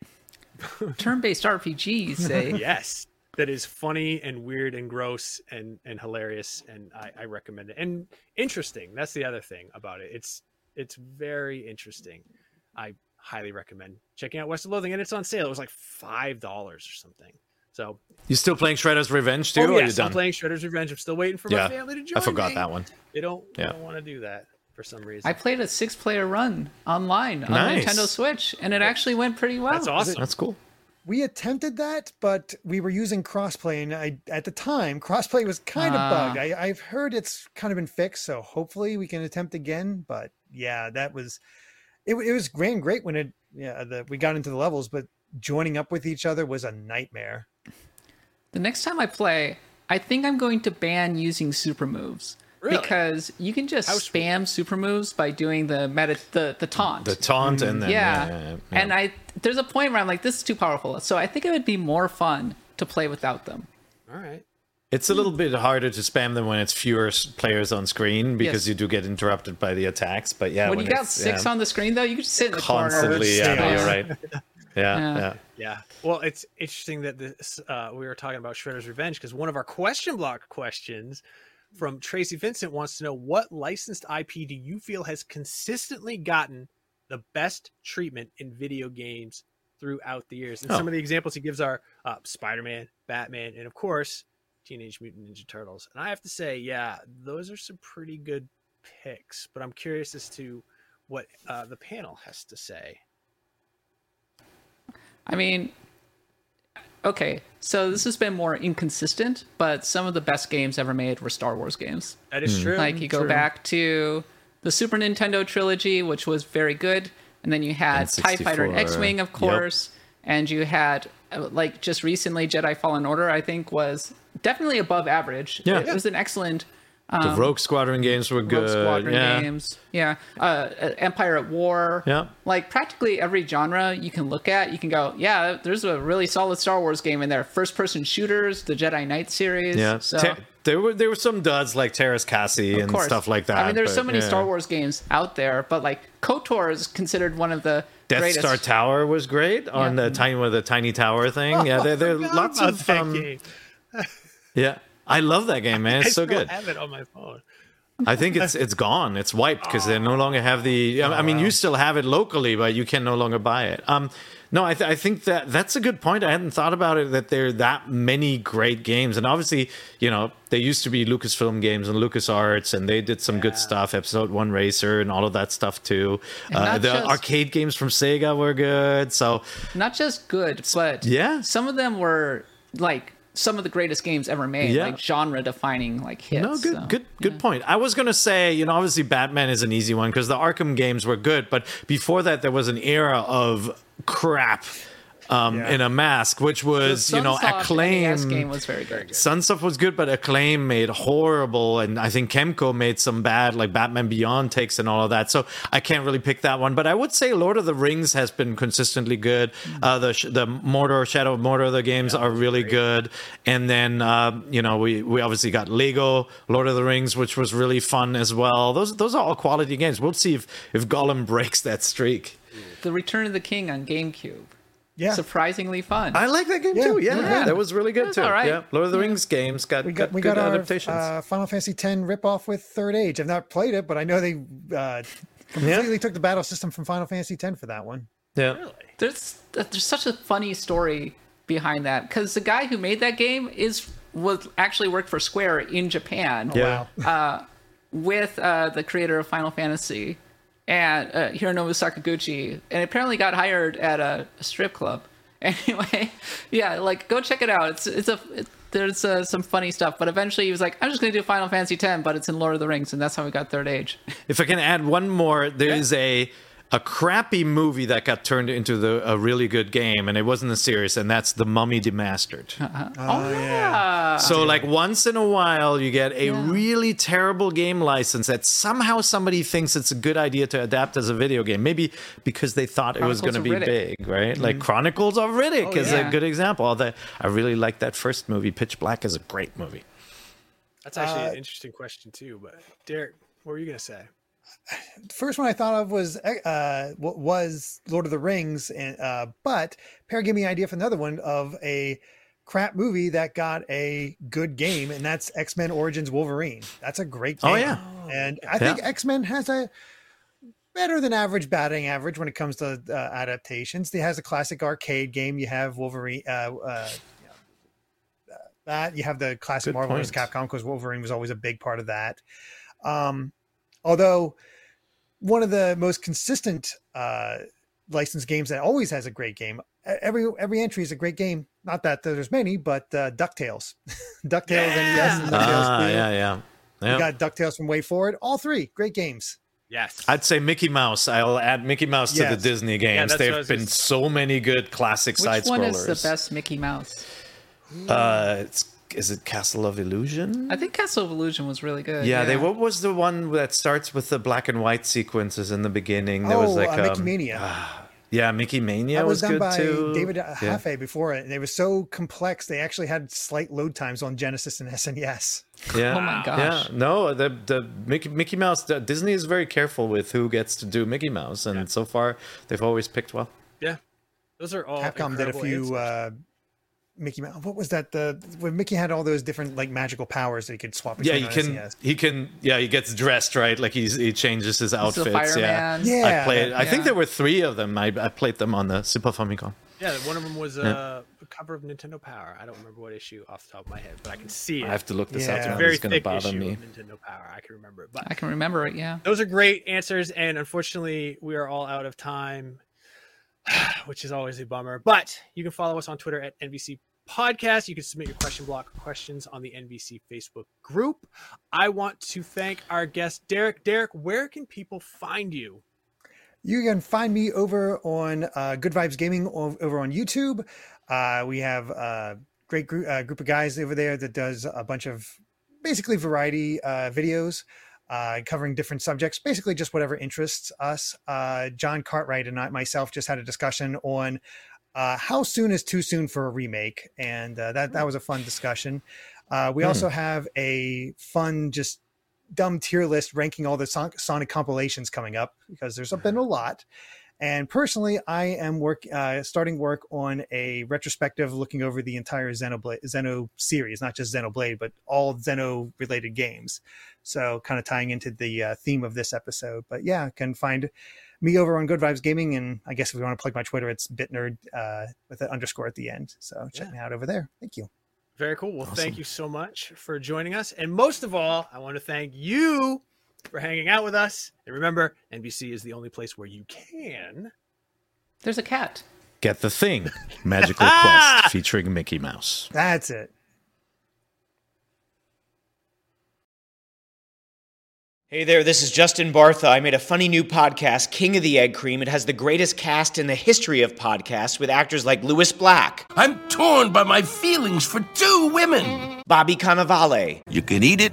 Turn-based RPG, you say? yes, that is funny and weird and gross and and hilarious, and I, I recommend it. And interesting. That's the other thing about it. It's it's very interesting. I highly recommend checking out West of Loathing, and it's on sale. It was like five dollars or something. So You still playing Shredder's Revenge too? oh, or are you yes, I'm done? playing Shredder's Revenge. I'm still waiting for Yeah, my family to join I forgot me. that one. They don't, they Yeah. don't want to do that for some reason. I played a six-player run online on Nice. Nintendo Switch, and it actually went pretty well. That's awesome. That's cool. We attempted that, but we were using crossplay, and I at the time crossplay was kind of Ah. bugged. I, I've heard it's kind of been fixed, so hopefully we can attempt again. But yeah, that was it, it was ran great when it yeah the, we got into the levels, but joining up with each other was a nightmare. The next time I play, I think I'm going to ban using super moves. Really? Because you can just spam super moves by doing the meta the, the taunt. The taunt and then yeah. yeah, yeah, yeah. And I there's a point where I'm like, this is too powerful. So I think it would be more fun to play without them. All right. It's a little bit harder to spam them when it's fewer players on screen because Yes. you do get interrupted by the attacks. But yeah, when you got six yeah, on the screen though, you could just sit in the constantly, yeah, Yeah. you're right. Yeah, Yeah. yeah. Yeah. Well, it's interesting that this uh, we were talking about Shredder's Revenge because one of our question block questions from Tracy Vincent wants to know what licensed IP do you feel has consistently gotten the best treatment in video games throughout the years? And some Oh. of the examples he gives are uh, Spider-Man, Batman, and of course Teenage Mutant Ninja Turtles. And I have to say, yeah, those are some pretty good picks. But I'm curious as to what uh, the panel has to say. I mean, okay, so this has been more inconsistent, but some of the best games ever made were Star Wars games. That is true. Like you go True. back to the Super Nintendo trilogy, which was very good, and then you had Tie Fighter and X-wing, of yep. course, and you had uh, like just recently Jedi Fallen Order. I think was definitely above average. Yeah. it, was an excellent. The um, Rogue Squadron games were good. Rogue Squadron yeah. games. Yeah. Uh, Empire at War. Yeah. Like practically every genre you can look at, you can go, yeah, there's a really solid Star Wars game in there. First person shooters, the Jedi Knight series. Yeah. So, Te- there were there were some duds like Teräs Käsi and course. stuff like that. I mean, there's so many yeah. Star Wars games out there, but like KOTOR is considered one of the Death greatest. Star Tower was great on Yeah. the tiny with the tiny tower thing. Yeah, there, there are lots of that um, yeah. I love that game, man. I It's so still good. have it on my phone. I think it's it's gone. It's wiped because they no longer have the. I I mean, you still have it locally, but you can no longer buy it. Um, no, I, th- I think that that's a good point. I hadn't thought about it that there are that many great games, and obviously, you know, there used to be Lucasfilm games and LucasArts, and they did some good stuff. Episode One Racer and all of that stuff too. And Uh, the just- arcade games from Sega were good. So Not just good, but Yeah. some of them were like some of the greatest games ever made, Yeah. like genre defining like hits. No, good, so, good, good point. I was gonna say, you know, obviously Batman is an easy one because the Arkham games were good, but before that, there was an era of crap um, in a mask, which was, you know, acclaim. Game was very good. Sunsoft was good, but Acclaim made horrible, and I think Kemco made some bad, like Batman Beyond takes and all of that. So I can't really pick that one, but I would say Lord of the Rings has been consistently good. Uh, the the Mordor, Shadow of Mordor, the games are really good, and then uh, you know we we obviously got Lego Lord of the Rings, which was really fun as well. Those those are all quality games. We'll see if if Gollum breaks that streak. The Return of the King on GameCube. Yeah. Surprisingly fun. I like that game Yeah, too. Yeah, yeah. that was really good That's too. all right. Yeah, Lord of the Rings games got We got we good got our adaptations. uh, Final Fantasy X ripoff with Third Age. I've not played it, but I know they uh, completely took the battle system from Final Fantasy X for that one. yeah. really? there's there's such a funny story behind that because the guy who made that game is was actually worked for Square in Japan. Yeah. Wow. with uh, the creator of Final Fantasy and uh, Hironobu Sakaguchi, and apparently got hired at a, a strip club. Anyway, yeah, like go check it out. It's it's a it, there's uh, some funny stuff, but eventually he was like, I'm just gonna do Final Fantasy X, but it's in Lord of the Rings, and that's how we got Third Age. If I can add one more, there is a a crappy movie that got turned into the a really good game, and it wasn't a series, and that's The Mummy Demastered. oh yeah, So, like once in a while, you get a really terrible game license that somehow somebody thinks it's a good idea to adapt as a video game. Maybe because they thought it was going to be Riddick. big, right? Like Chronicles of Riddick Oh, is yeah. a good example. Although I really like that first movie. Pitch Black is a great movie. That's actually Uh, an interesting question too. But Derrick, what were you gonna say? The first one I thought of was uh, was Lord of the Rings, and uh, but Peer gave me an idea for another one of a crap movie that got a good game, and that's X Men Origins Wolverine. That's a great game. Oh, yeah. and I think Yeah. X Men has a better than average batting average when it comes to uh, adaptations. It has a classic arcade game. You have Wolverine. Uh, uh, uh, that you have the classic Good Marvel vs. Capcom because Wolverine was always a big part of that. Um, although one of the most consistent uh, licensed games that always has a great game. Every every entry is a great game. Not that there's many, but uh, Ducktales, Ducktales, and yes, and DuckTales two. yeah, yeah, You yeah. got Ducktales from Way Forward. All three great games. Yes. I'd say Mickey Mouse. I'll add Mickey Mouse to the Disney games. that's what I There've been gonna- so many good classic Which side one scrollers. is the best Mickey Mouse? Uh, it's, is it Castle of Illusion? I think Castle of Illusion was really good. Yeah, they. What was the one that starts with the black and white sequences in the beginning? There oh, was like uh, Mickey um, Mania. Yeah, Mickey Mania that was, done good by too. David Yeah. Hafe before it. They were so complex. They actually had slight load times on Genesis and SNES. Yeah. Oh my gosh. Yeah. No, the the Mickey, Mickey Mouse. The, Disney is very careful with who gets to do Mickey Mouse, and so far they've always picked well. Yeah. Those are all Capcom did a incredible few answers. uh, Mickey Mouse. What was that? The when Mickey had all those different like magical powers that he could swap Yeah, between you on can. SNES. He can. Yeah, he gets dressed right. Like he's he changes his outfits. yeah. fireman. I played. that- I think there were three of them. I, I played them on the Super Famicom. Yeah, one of them was Yeah. uh, a cover of Nintendo Power. I don't remember what issue off the top of my head, but I can see it. I have to look this Yeah. up. It's it's a a very It's thick issue me. of Nintendo Power. I can remember it, but I can remember it. Yeah. those are great answers, and unfortunately, we are all out of time, which is always a bummer. But you can follow us on Twitter at NVC Podcast. You can submit your question block questions on the NVC Facebook group. I want to thank our guest, Derrick. Derrick, where can people find you? You can find me over on uh, Good Vibes Gaming over on YouTube. Uh, we have a great group, uh, group of guys over there that does a bunch of basically variety uh, videos uh, covering different subjects, basically just whatever interests us. Uh, John Cartwright and I myself just had a discussion on uh, how soon is too soon for a remake, and uh, that that was a fun discussion. Uh, we also have a fun, just dumb tier list ranking all the Son- Sonic compilations coming up because there's been a lot. And personally, I am work uh, starting work on a retrospective looking over the entire Xenoblade Xeno series, not just Xenoblade, but all Xeno related games. So kind of tying into the uh, theme of this episode. But yeah, can find me over on Good Vibes Gaming, and I guess if we want to plug my Twitter, it's bitnerd uh, with an underscore at the end. So check Yeah. me out over there. Thank you. Very cool. Well, thank you so much for joining us. And most of all, I want to thank you for hanging out with us. And remember, NVC is the only place where you can. There's a cat. Get the thing. Magical Quest featuring Mickey Mouse. That's it. Hey there, this is Justin Bartha. I made a funny new podcast, King of the Egg Cream. It has the greatest cast in the history of podcasts with actors like Lewis Black, I'm torn by my feelings for two women. Bobby Cannavale, You can eat it,